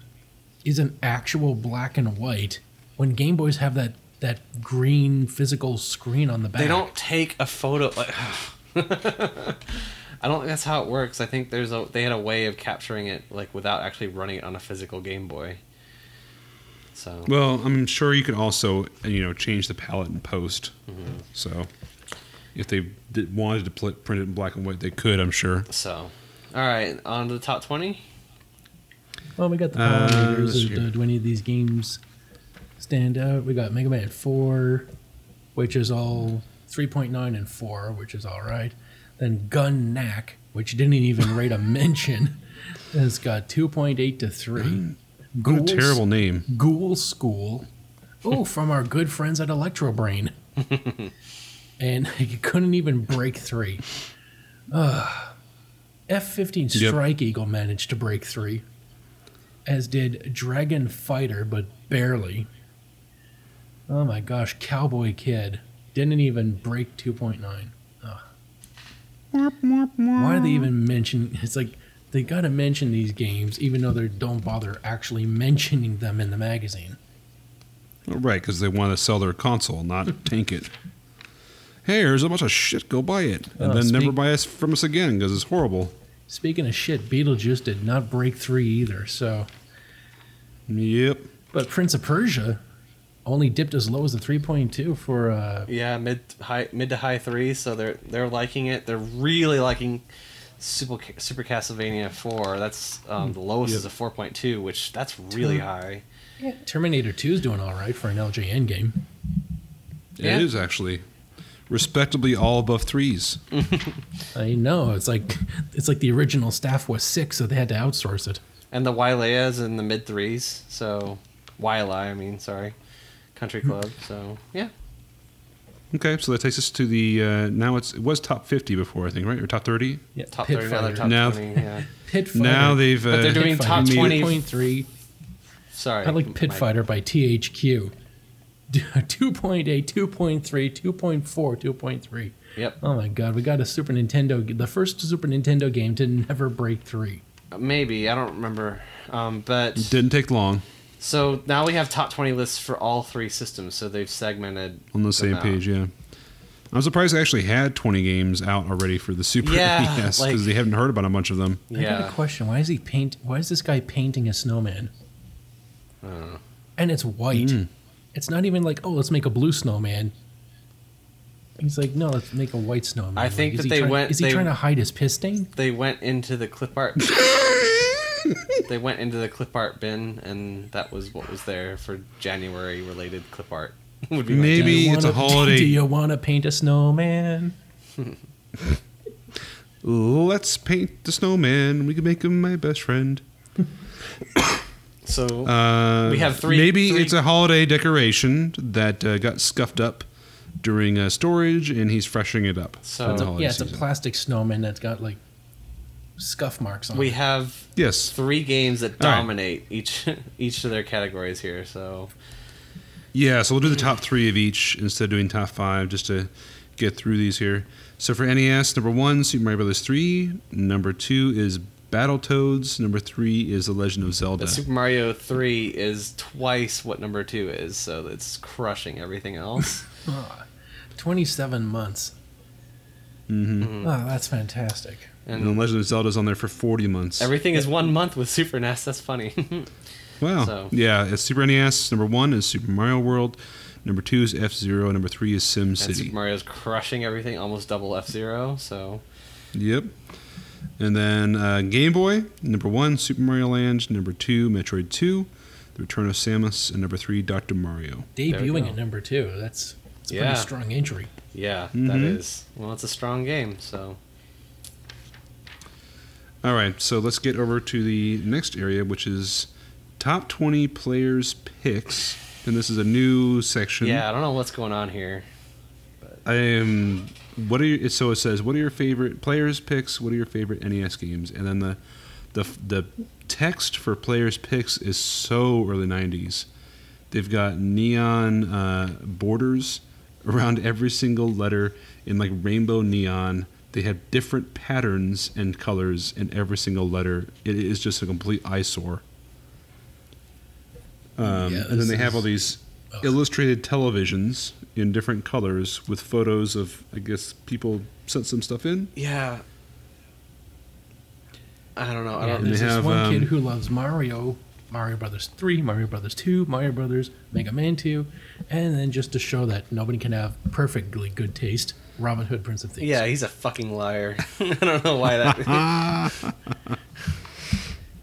is an actual black and white when Game Boys have that that green physical screen on the back. they don't take a photo. Like, I don't think that's how it works. I think there's a they had a way of capturing it like without actually running it on a physical Game Boy. So Well, I'm sure you could also you know change the palette in post. Mm-hmm. So if they did, wanted to pl- print it in black and white, they could. I'm sure. so, all right, on to the top twenty. Well, we got the Uh, Rangers. Do, do any of these games stand out? We got Mega Man Four, which is all 3.9 and 4, which is all right. Then Gun-Nac, which didn't even rate a mention, has got 2.8 to 3. What a terrible name. Ghoul School. Oh, from our good friends at Electro Brain. and you couldn't even break three. Ugh. F 15 Yep. Strike Eagle managed to break three, as did Dragon Fighter, but barely. Oh my gosh, Cowboy Kid didn't even break 2.9. Why do they even mention? It's like they got to mention these games, even though they don't bother actually mentioning them in the magazine. Right, because they want to sell their console, not tank it. Hey, there's a bunch of shit. Go buy it, and Oh, then never buy us from us again because it's horrible. Speaking of shit, Beetlejuice did not break three either. So, Yep. but Prince of Persia only dipped as low as a 3.2 for uh, Yeah, mid high mid to high three, So they're they're liking it. They're really liking Super Super Castlevania Four. That's um, the lowest is a four point two, which that's really high. Yeah. Terminator 2 is doing all right for an LJN game. Yeah. It is actually respectably all above threes. I know it's like it's like the original staff was six, so they had to outsource it. And the Waialae's in the mid threes. So Wile, I mean, sorry, Country Club. So yeah, Okay, so that takes us to the uh, now it's it was top fifty before I think right or top thirty. Yeah, top Pit thirty, now they're top now, twenty. Yeah. Pit fighter. Now they've uh, But they're doing top twenty point three. 20. 2.3. sorry. I like Pit my- Fighter by THQ. 2.8, 2.3, 2.4, 2.3. Yep, Oh my god, we got a Super Nintendo, the first Super Nintendo game to never break three. maybe I don't remember. Um, but didn't take long so now we have top twenty lists for all three systems. So they've segmented on the same out. page. Yeah, I'm surprised they actually had twenty games out already for the Super Yeah, NES because like- they haven't heard about a bunch of them. I got Yeah, a question. Why is he paint? Why is this guy painting a snowman? I don't know. And it's white. Mm. It's not even like, oh, let's make a blue snowman. He's like, no, let's make a white snowman. I think is that they trying- went- Is he they- trying to hide his piss stain? they went into the clip art. they went into the clip art bin, and that was what was there for January related clip art. Would be my Maybe- Do you it's a wanna- holiday- Do you want to paint a snowman? Let's paint the snowman. We can make him my best friend. Guess. So Uh, We have three- Maybe three- it's a holiday decoration that uh, got scuffed up during uh, storage, and he's freshening it up. So- It's a- holiday Yeah, it's a plastic snowman that's got like scuff marks on it. we it. have Yes. three games that All right. dominate each each of their categories here. So Yeah, so we'll do the top three of each instead of doing top five, just to get through these here. So for NES, number one, Super Mario Brothers three. Number two is Battletoads. Number three is The Legend of Zelda. but Super Mario Three is twice what number two is, so it's crushing everything else. Ah, 27 months. hmm Oh, that's fantastic. And The Legend of Zelda's on there for forty months. everything is one month with Super NES. That's funny. wow. so- Yeah, it's Super NES. Number one is Super Mario World. Number two is F Zero. Number three is Sim and City. Super Mario's crushing everything, almost double F Zero. So Yep. And then uh, Game Boy, number one, Super Mario Land. Number two, Metroid 2, The Return of Samus. And number three, Dr. Mario. Debuting go. at number two. That's, that's a Yeah. pretty strong entry. yeah, that Mhm. is well, it's a strong game. So All right, so let's get over to the next area, which is top 20 players' picks. And this is a new section. yeah, I don't know what's going on here. But. I am. What are your, so it says? What are your favorite players' picks? What are your favorite NES games? And then the the the text for players' picks is so early '90s. They've got neon uh, borders around every single letter in like rainbow neon. They have different patterns and colors in every single letter. It is just a complete eyesore. Um, Yeah, and then they have all these. Illustrated televisions in different colors with photos of, I guess, people sent some stuff in. Yeah. I don't know. I Yeah, don't. there's this have, one um, kid who loves Mario, Mario Brothers 3, Mario Brothers 2, Mario Brothers, Mega Man 2, and then just to show that nobody can have perfectly good taste, Robin Hood, Prince of Thieves. Yeah, he's a fucking liar. I don't know why that.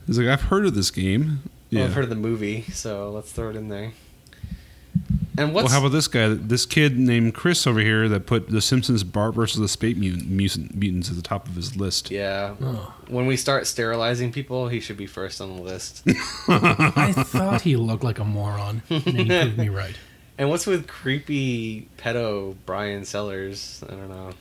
He's like, I've heard of this game. Well, Yeah. I've heard of the movie, so let's throw it in there. And well, how about this guy? This kid named Chris over here that put The Simpsons Bart versus the Space Mutant, mutant, Mutants at the top of his list. yeah? Oh, When we start sterilizing people, he should be first on the list. I thought he looked like a moron, and he proved me right. and what's with creepy pedo Brian Sellers? I don't know.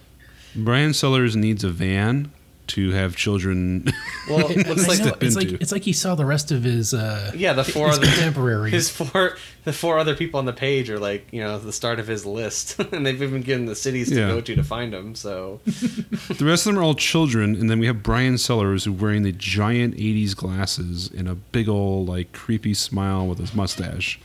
Brian Sellers needs a van to have children. Well, I looks like know, step it's like it's like he saw the rest of his uh yeah, the four his other contemporaries. his four the four other people on the page are like you know the start of his list, and they've even given the cities to go to to find him. So the rest of them are all children, and then we have Brian Sellers who wearing the giant '80s glasses and a big old like creepy smile with his mustache.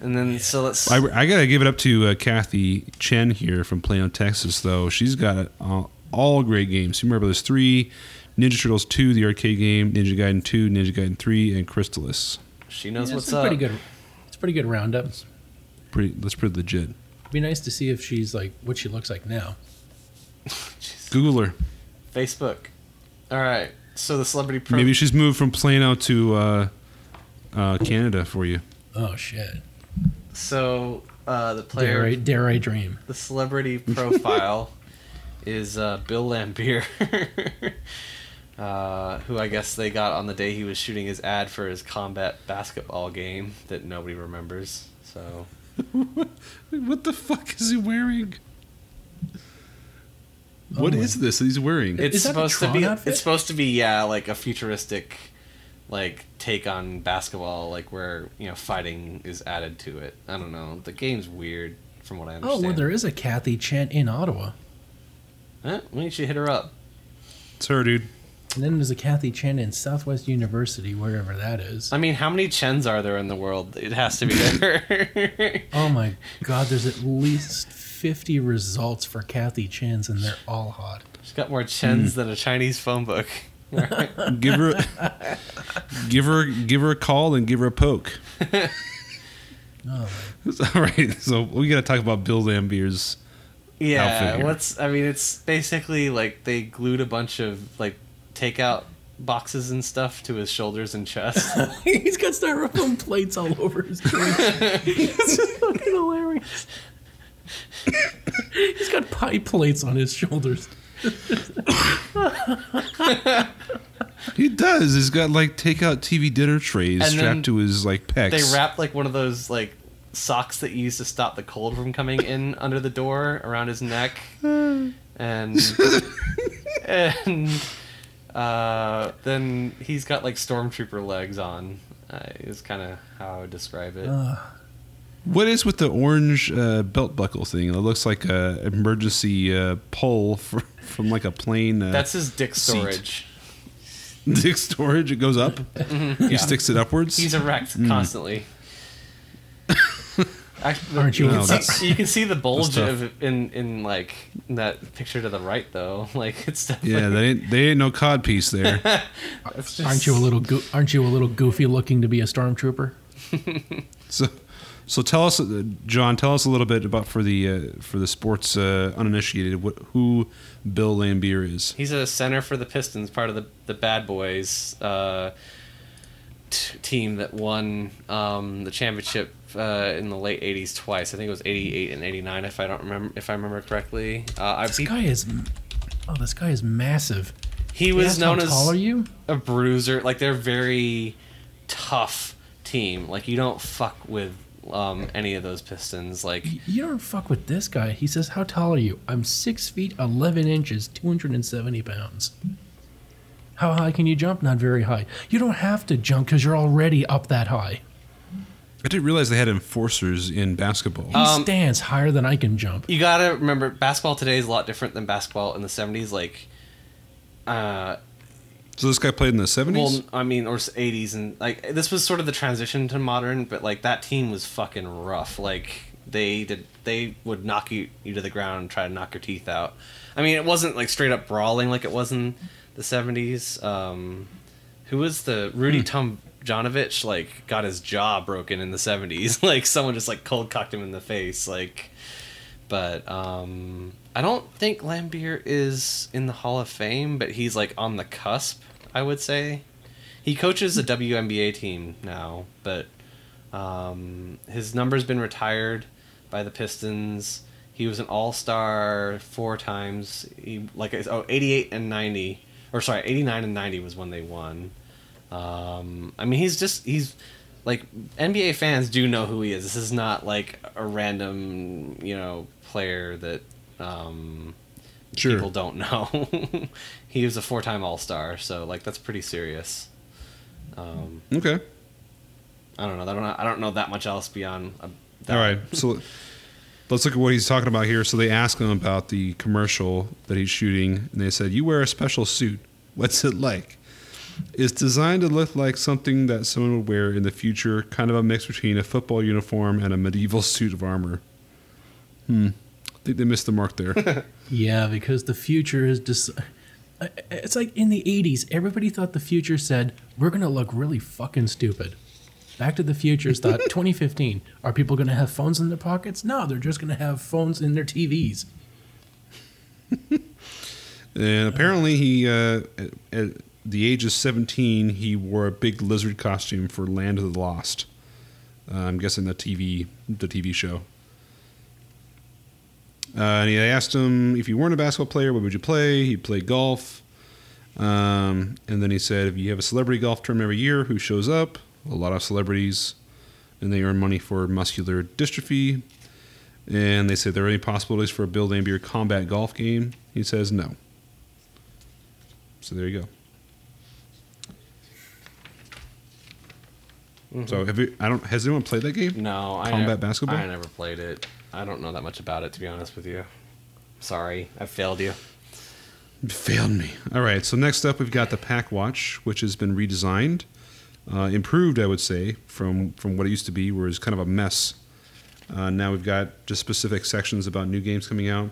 and then so let's I, I gotta give it up to uh, Kathy Chen here from Plano, Texas. Though she's got uh, all great games. Super Mario Brothers three, Ninja Turtles two, the arcade game, Ninja Gaiden two, Ninja Gaiden three, and Crystalis. she knows Yeah, what's it's a up. pretty good. It's a pretty good roundup. Pretty, that's pretty legit. Be nice to see if she's like what she looks like now. Google her. Facebook. All right. So the celebrity pro- Maybe she's moved from Plano to uh, uh, Canada for you. Oh shit! So uh, the Dare player, I, dare I dream? the celebrity profile is uh, Bill Laimbeer, uh, who I guess they got on the day he was shooting his ad for his combat basketball game that nobody remembers. So What the fuck is he wearing? What Oh is this that he's wearing? it's Is that a supposed to be. outfit? It's supposed to be yeah, like a futuristic, like take on basketball, like where you know fighting is added to it. I don't know. The game's weird from what I Oh, understand. well, there is a Kathy Chen in Ottawa, Eh, we should hit her up. It's her, dude. and then there's a Kathy Chen in Southwest University, wherever that is. I mean, how many Chens are there in the world? It has to be there. Oh my God! There's at least fifty results for Kathy Chen's, and they're all hot. She's got more Chens than a Chinese phone book. Give her, give her, give her a call and give her a poke. Oh, All right, so we got to talk about Bill Laimbeer's. Outfit yeah, here. what's? I mean, it's basically like they glued a bunch of like takeout boxes and stuff to his shoulders and chest. he's got styrofoam plates all over his face. it's fucking hilarious. he's got pie plates on his shoulders. He does. He's got like takeout TV dinner trays And strapped to his like pecs. they wrapped like one of those like socks that you used to stop the cold from coming in under the door around his neck and and uh, then he's got like stormtrooper legs on uh, is kind of how i would describe it Ugh. What is with the orange uh, belt buckle thing? It looks like a emergency uh, pole for, from like a plane. Uh, that's his dick seat. storage dick storage. It goes up. He sticks it upwards. he's erect Hmm. constantly Actually, Aren't you you, can aware? see, you can see the bulge of in in like that picture to the right though like it's definitely yeah, they ain't, they ain't no cod piece there. just- Aren't you a little go- aren't you a little goofy looking to be a stormtrooper? so, so tell us, uh, John. Tell us a little bit about for the uh, for the sports uh, uninitiated. What, who Bill Laimbeer is? He's a center for the Pistons, part of the the Bad Boys uh, t- team that won um, the championship uh, in the late '80s twice. I think it was '88 and '89, if I don't remember if I remember correctly. Uh, I This beat, guy is oh, this guy is massive. he was known as tall are you? a bruiser. Like they're very tough team. Like you don't fuck with um, any of those Pistons. Like You don't fuck with this guy. He says, "How tall are you?" I'm six feet eleven inches, two hundred and seventy pounds. How high can you jump? Not very high. You don't have to jump because you're already up that high. I didn't realize they had enforcers in basketball. He Um, stands higher than I can jump. you gotta remember, basketball today is a lot different than basketball in the '70s. Like. Uh, so this guy played in the seventies. Well, I mean, or s- 80s, and like this was sort of the transition to modern, but like that team was fucking rough. Like they did, they would knock you you to the ground and try to knock your teeth out. I mean, it wasn't like straight up brawling like it was in the 70s. Um, who was the Rudy Tom Tomjanovich? Like got his jaw broken in the 70s. like someone just like cold cocked him in the face. Like, but um, I don't think Laimbeer is in the Hall of Fame, but he's like on the cusp. I would say he coaches a WNBA team now, but um, his number's been retired by the Pistons. He was an All Star four times. He like oh 88 and 90 or sorry 89 and 90 was when they won. Um, I mean he's just he's like NBA fans do know who he is. This is not like a random you know player that um, Sure. people don't know. he was a four-time All-Star, so like that's pretty serious. Um, Okay. I don't know. I don't. Know, I don't know that much else beyond. Uh, that. All right. So let's look at what he's talking about here. So they ask him about the commercial that he's shooting, and they said, "You wear a special suit. What's it like?" It's designed to look like something that someone would wear in the future, kind of a mix between a football uniform and a medieval suit of armor. Hmm. I think they missed the mark there. Yeah, because the future is just. It's like in the 80s, everybody thought the future said, we're going to look really fucking stupid. Back to the Futures thought, 2015, are people going to have phones in their pockets? No, they're just going to have phones in their TVs. And apparently, he uh, at, at the age of seventeen, he wore a big lizard costume for Land of the Lost. Uh, I'm guessing the TV the TV show. Uh, and he asked him if you weren't a basketball player, what would you play? He played golf. Um, and then he said, if you have a celebrity golf tournament every year, who shows up? A lot of celebrities, and they earn money for muscular dystrophy. And they said, there are any possibilities for a Bill Laimbeer combat golf game? He says, no. So there you go. So have you? I don't. Has anyone played that game? No, I Combat never, basketball? I never played it. I don't know that much about it, to be honest with you. Sorry, I failed you. You failed me. All right. So next up, we've got the Pak Watch, which has been redesigned, uh, improved, I would say, from from what it used to be, where it's kind of a mess. Uh, now we've got just specific sections about new games coming out.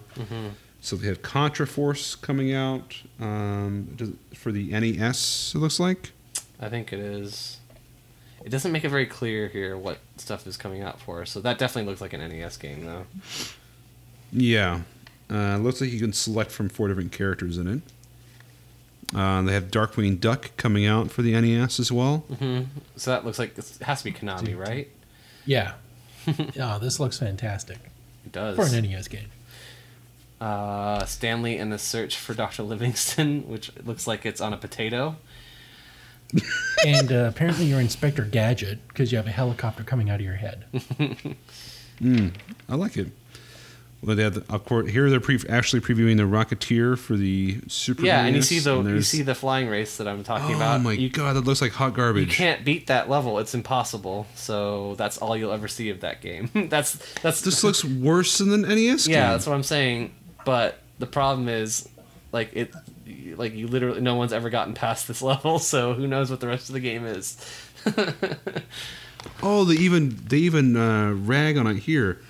So they have Contra Force coming out um, for the NES. It looks like. I think it is. It doesn't make it very clear here what stuff is coming out for, so that definitely looks like an NES game, though. Yeah. Uh, looks like you can select from four different characters in it. Uh, they have Darkwing Duck coming out for the NES as well. hmm So that looks like it has to be Konami, right? Yeah. oh, this looks fantastic. It does. For an NES game. uh, Stanley and the Search for Dr. Livingston, which looks like it's on a potato. And uh, apparently you're Inspector Gadget because you have a helicopter coming out of your head. I like it. Well, they have the, of course here they're pre- actually previewing the Rocketeer for the Super. Yeah, and you see the you see the flying race that I'm talking Oh about. Oh my you, god, that looks like hot garbage. you can't beat that level. It's impossible. So that's all you'll ever see of that game. that's that's This looks worse than the NES. Game. yeah, that's what I'm saying. But the problem is, like it, like you literally no one's ever gotten past this level. So who knows what the rest of the game is? Oh, they even they even uh, rag on it here.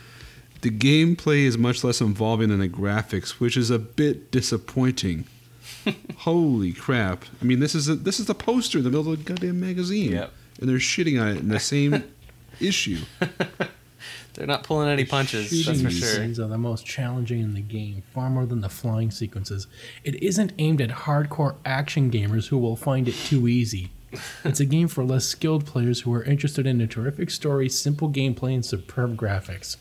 The gameplay is much less involving than the graphics, which is a bit disappointing. Holy crap! I mean, this is a, this is the poster in the middle of the goddamn magazine, Yep. and they're shitting on it in the same issue. They're not pulling any punches. That's Shooting for sure. scenes are the most challenging in the game, far more than the flying sequences. It isn't aimed at hardcore action gamers who will find it too easy. It's a game for less skilled players who are interested in a terrific story, simple gameplay, and superb graphics.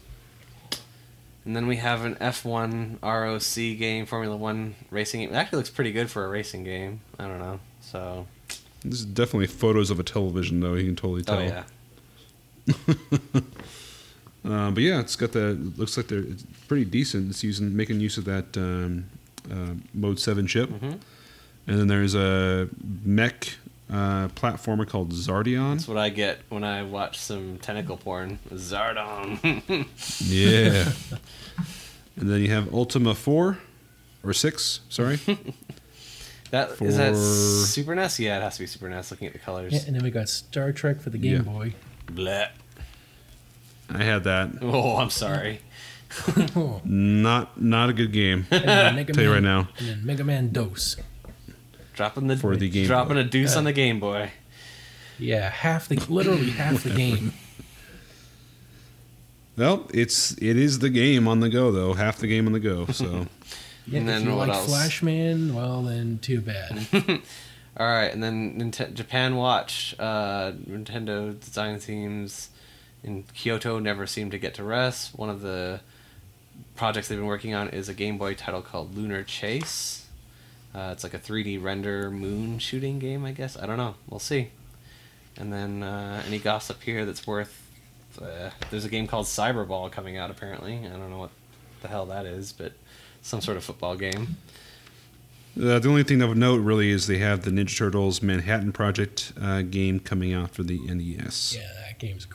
And then we have an F1 ROC game, Formula One racing game. It actually looks pretty good for a racing game. I don't know. So, This is definitely photos of a television, though. You can totally oh, tell. oh yeah, Uh, but yeah, it's got the looks like they're it's pretty decent. It's using making use of that um, uh, Mode Seven chip, Mhm. and then there's a mech uh, platformer called Xardion. that's what I get when I watch some tentacle porn. Zardon. Yeah, and then you have Ultima Four or Six. Sorry, that is that For- Super NES. Yeah, it has to be Super NES. Looking at the colors. Yeah, and then we got Star Trek for the Game Yeah. Boy. Bleh. I had that. Oh, I'm sorry. Oh, Not not a good game. Mega Tell you Man, right now. And then Mega Man Dose. Dropping the For the Game dropping Boy. a deuce Uh, on the Game Boy. Yeah, half the literally half the game. Well, it's it is the game on the go though. Half the game on the go. So Yeah, And if then you what like else? Flashman, well then too bad. All right, and then Ninte- Japan Watch, uh, Nintendo design themes in Kyoto never seem to get to rest. One of the projects they've been working on is a Game Boy title called Lunar Chase. Uh, it's like a 3D render moon shooting game, I guess. I don't know. We'll see. And then uh, any gossip here that's worth. Uh, there's a game called Cyberball coming out apparently. I don't know what the hell that is, but some sort of football game. Uh, the only thing of note really is they have the Ninja Turtles Manhattan Project uh, game coming out for the NES. Yeah, that game's cool.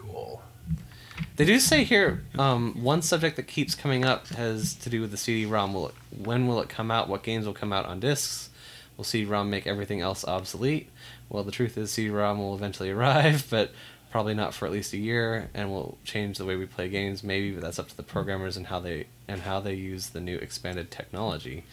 They do say here um, one subject that keeps coming up has to do with the CD-ROM. Will it, when will it come out? What games will come out on discs? Will CD-ROM make everything else obsolete? Well, the truth is CD-ROM will eventually arrive, but probably not for at least a year, and will change the way we play games. Maybe, but that's up to the programmers and how they and how they use the new expanded technology.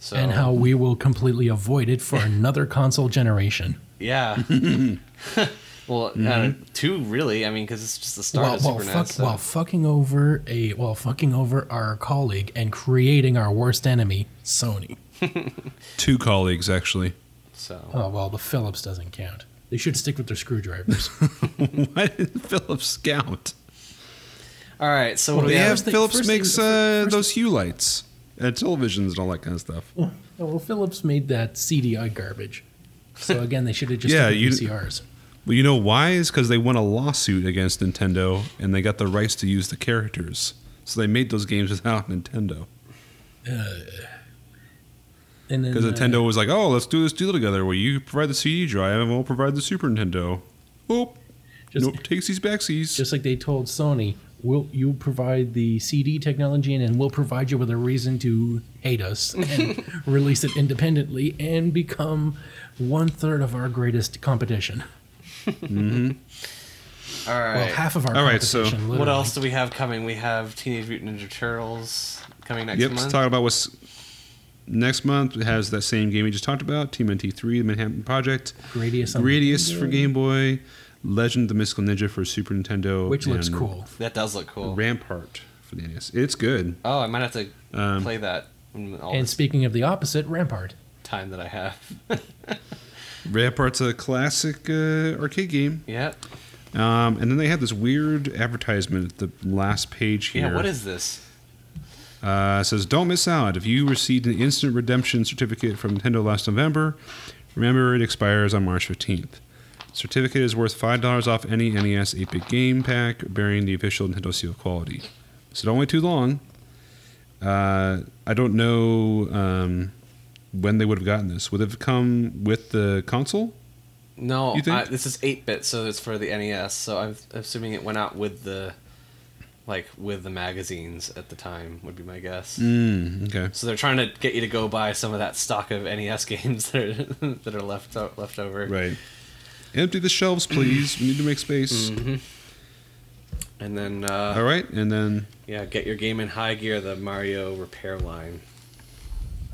So And how we will completely avoid it for another console generation. yeah. well, uh, two really. I mean, because it's just the start While, of while, Super fuck, so- while fucking over a while fucking over our colleague and creating our worst enemy, Sony. Two colleagues, actually. so Oh well, the Philips doesn't count. They should stick with their screwdrivers. Why did Philips count? all right. So Well, what do we Yeah, have? thing- Philips first thing- makes uh, first- those hue lights and televisions and all that kind of stuff. Oh, well, Philips made that CDI garbage. So again, they should have just Yeah, yeah, you- VCRs. Well, you know why? Is because they won a lawsuit against Nintendo and they got the rights to use the characters. So they made those games without Nintendo. Because uh, Nintendo was like, oh, let's do this deal together where you provide the CD drive and we'll provide the Super Nintendo. Oh, Just- nope, takesies backsies. just like they told Sony, "We'll you provide the CD technology, and then we'll provide you with a reason to hate us and release it independently and become one third of our greatest competition. All right. Well, half of our All right, so competition. what else do we have coming? We have Teenage Mutant Ninja Turtles coming next month. yep, let's talk about what's next month. It has that same game we just talked about Team TMNT 3, the Manhattan Project. Gradius, on Gradius for Game Boy. Legend of the Mystical Ninja for Super Nintendo. which looks cool. that does look cool. Rampart for the NES. It's good. Oh, I might have to Um, play that all And speaking of the opposite, Rampart. time that I have. Rampart's a classic uh, arcade game. yeah. Um, and then they had this weird advertisement at the last page here. Yeah. What is this? Uh, it says, "Don't miss out. If you received an instant redemption certificate from Nintendo last November, remember it expires on March 15th. Certificate is worth five dollars off any NES 8-bit game pack bearing the official Nintendo seal of quality. So don't wait too long. Uh, I don't know um, when they would have gotten this. Would it have come with the console? No? I, this is 8 bit, so it's for the NES. So I'm assuming it went out with the, like, with the magazines at the time, would be my guess. Mm, okay. So they're trying to get you to go buy some of that stock of NES games that are, that are left o- left over. Right. Empty the shelves, please. We need to make space. hmm And then, uh, All right, and then yeah, get your game in high gear, the Mario repair line.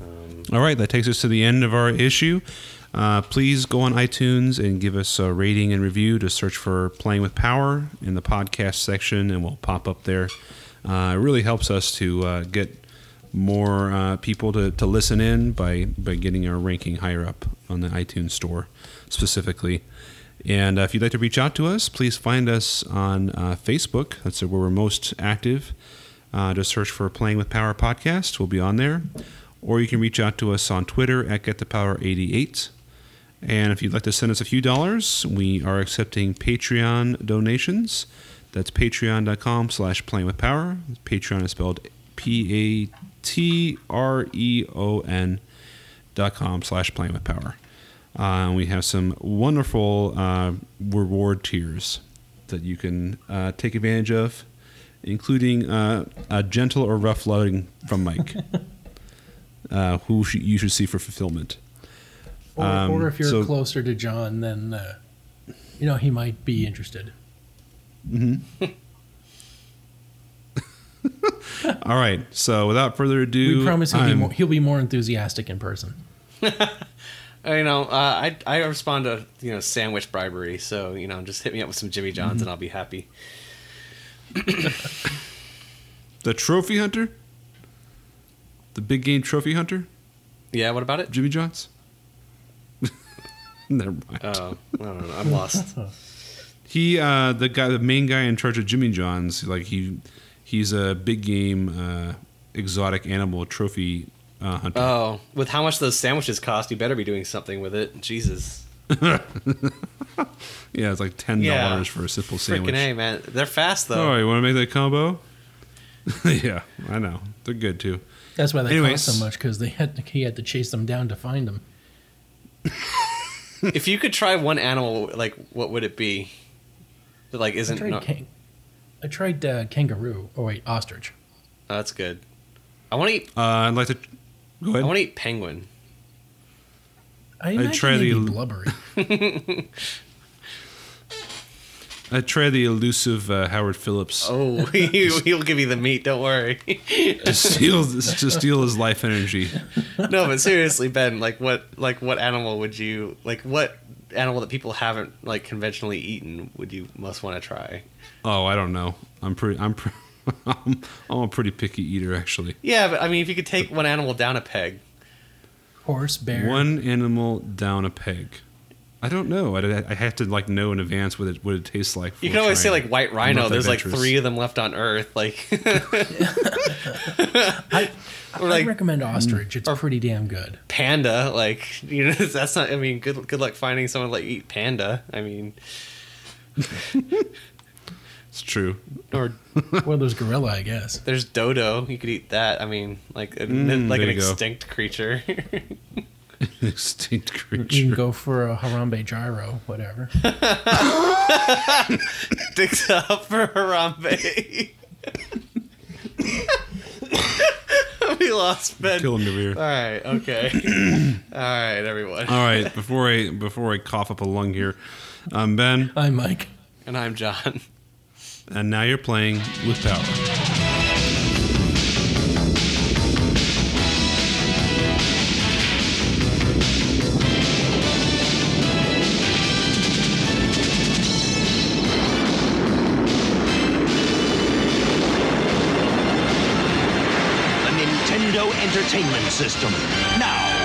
Um, All right, that takes us to the end of our issue. Uh, please go on iTunes and give us a rating and review. To search for "Playing with Power" in the podcast section, and we'll pop up there. Uh, it really helps us to uh, get more uh, people to, to listen in by by getting our ranking higher up on the iTunes store, specifically. And uh, if you'd like to reach out to us, please find us on uh, Facebook. That's where we're most active. Just search for Playing with Power podcast. We'll be on there. Or you can reach out to us on Twitter at GetThePower88. And if you'd like to send us a few dollars, we are accepting Patreon donations. That's patreon.com slash playing with power. Patreon is spelled P A T R E O N dot com slash playing with power. Uh, we have some wonderful uh, reward tiers that you can uh, take advantage of, including uh, a gentle or rough loading from Mike, uh, who sh- you should see for fulfillment. Or, Um, or if you're so- closer to John, then uh, you know he might be interested. All right. So without further ado, we promise he'll be, more, he'll be more enthusiastic in person. You know, uh, I I respond to you know sandwich bribery, so you know just hit me up with some Jimmy Johns Mm-hmm. and I'll be happy. the trophy hunter, the big game trophy hunter, Yeah, what about it? Jimmy Johns. Never mind. Oh, I don't know. I'm lost. He, uh, the guy, the main guy in charge of Jimmy John's, like he, he's a big game, uh, exotic animal trophy uh, hunter. Oh, with how much those sandwiches cost, you better be doing something with it. Jesus, yeah, it's like ten dollars Yeah. for a simple sandwich. freaking a man, they're fast though. Oh, you want to make that combo? yeah, I know they're good too. That's why they Anyways. cost so much because they had to, he had to chase them down to find them. if you could try one animal, like what would it be? That like isn't. tried, No, kang- I tried uh, kangaroo. Oh wait, ostrich. Oh, that's good. I want to eat. Uh, I'd like to go ahead. I want to eat penguin. I imagine try they'd the- be blubbery. I'd try the elusive uh, Howard Phillips Oh, he- he'll give you the meat. Don't worry. to steal to steal his life energy. no, but seriously, Ben, like what, like what animal would you like? What animal that people haven't like conventionally eaten would you most want to try? Oh, I don't know. I'm pretty. I'm. Pre- I'm, I'm a pretty picky eater, actually. Yeah, but I mean, if you could take one animal down a peg, Horse, bear. One animal down a peg. I don't know. I, I have to like know in advance what it what it tastes like. you can always say like white rhino. not that There's like three of them left on Earth. Like, I, I like recommend ostrich. It's pretty damn good. panda. Like, you know, that's not. I mean, good good luck finding someone like eat panda. I mean, It's true. or Well, there's gorilla, I guess. there's dodo. You could eat that. I mean, like a, Mm, like an extinct you go. extinct creature. You can go for a Harambe gyro, whatever. Dicks up for Harambe. we lost Ben. Kill him over here. All right. Okay. All right, everyone. All right. Before I before I cough up a lung here, I'm Ben, I'm Mike. And I'm John. and now you're playing with power. System. Now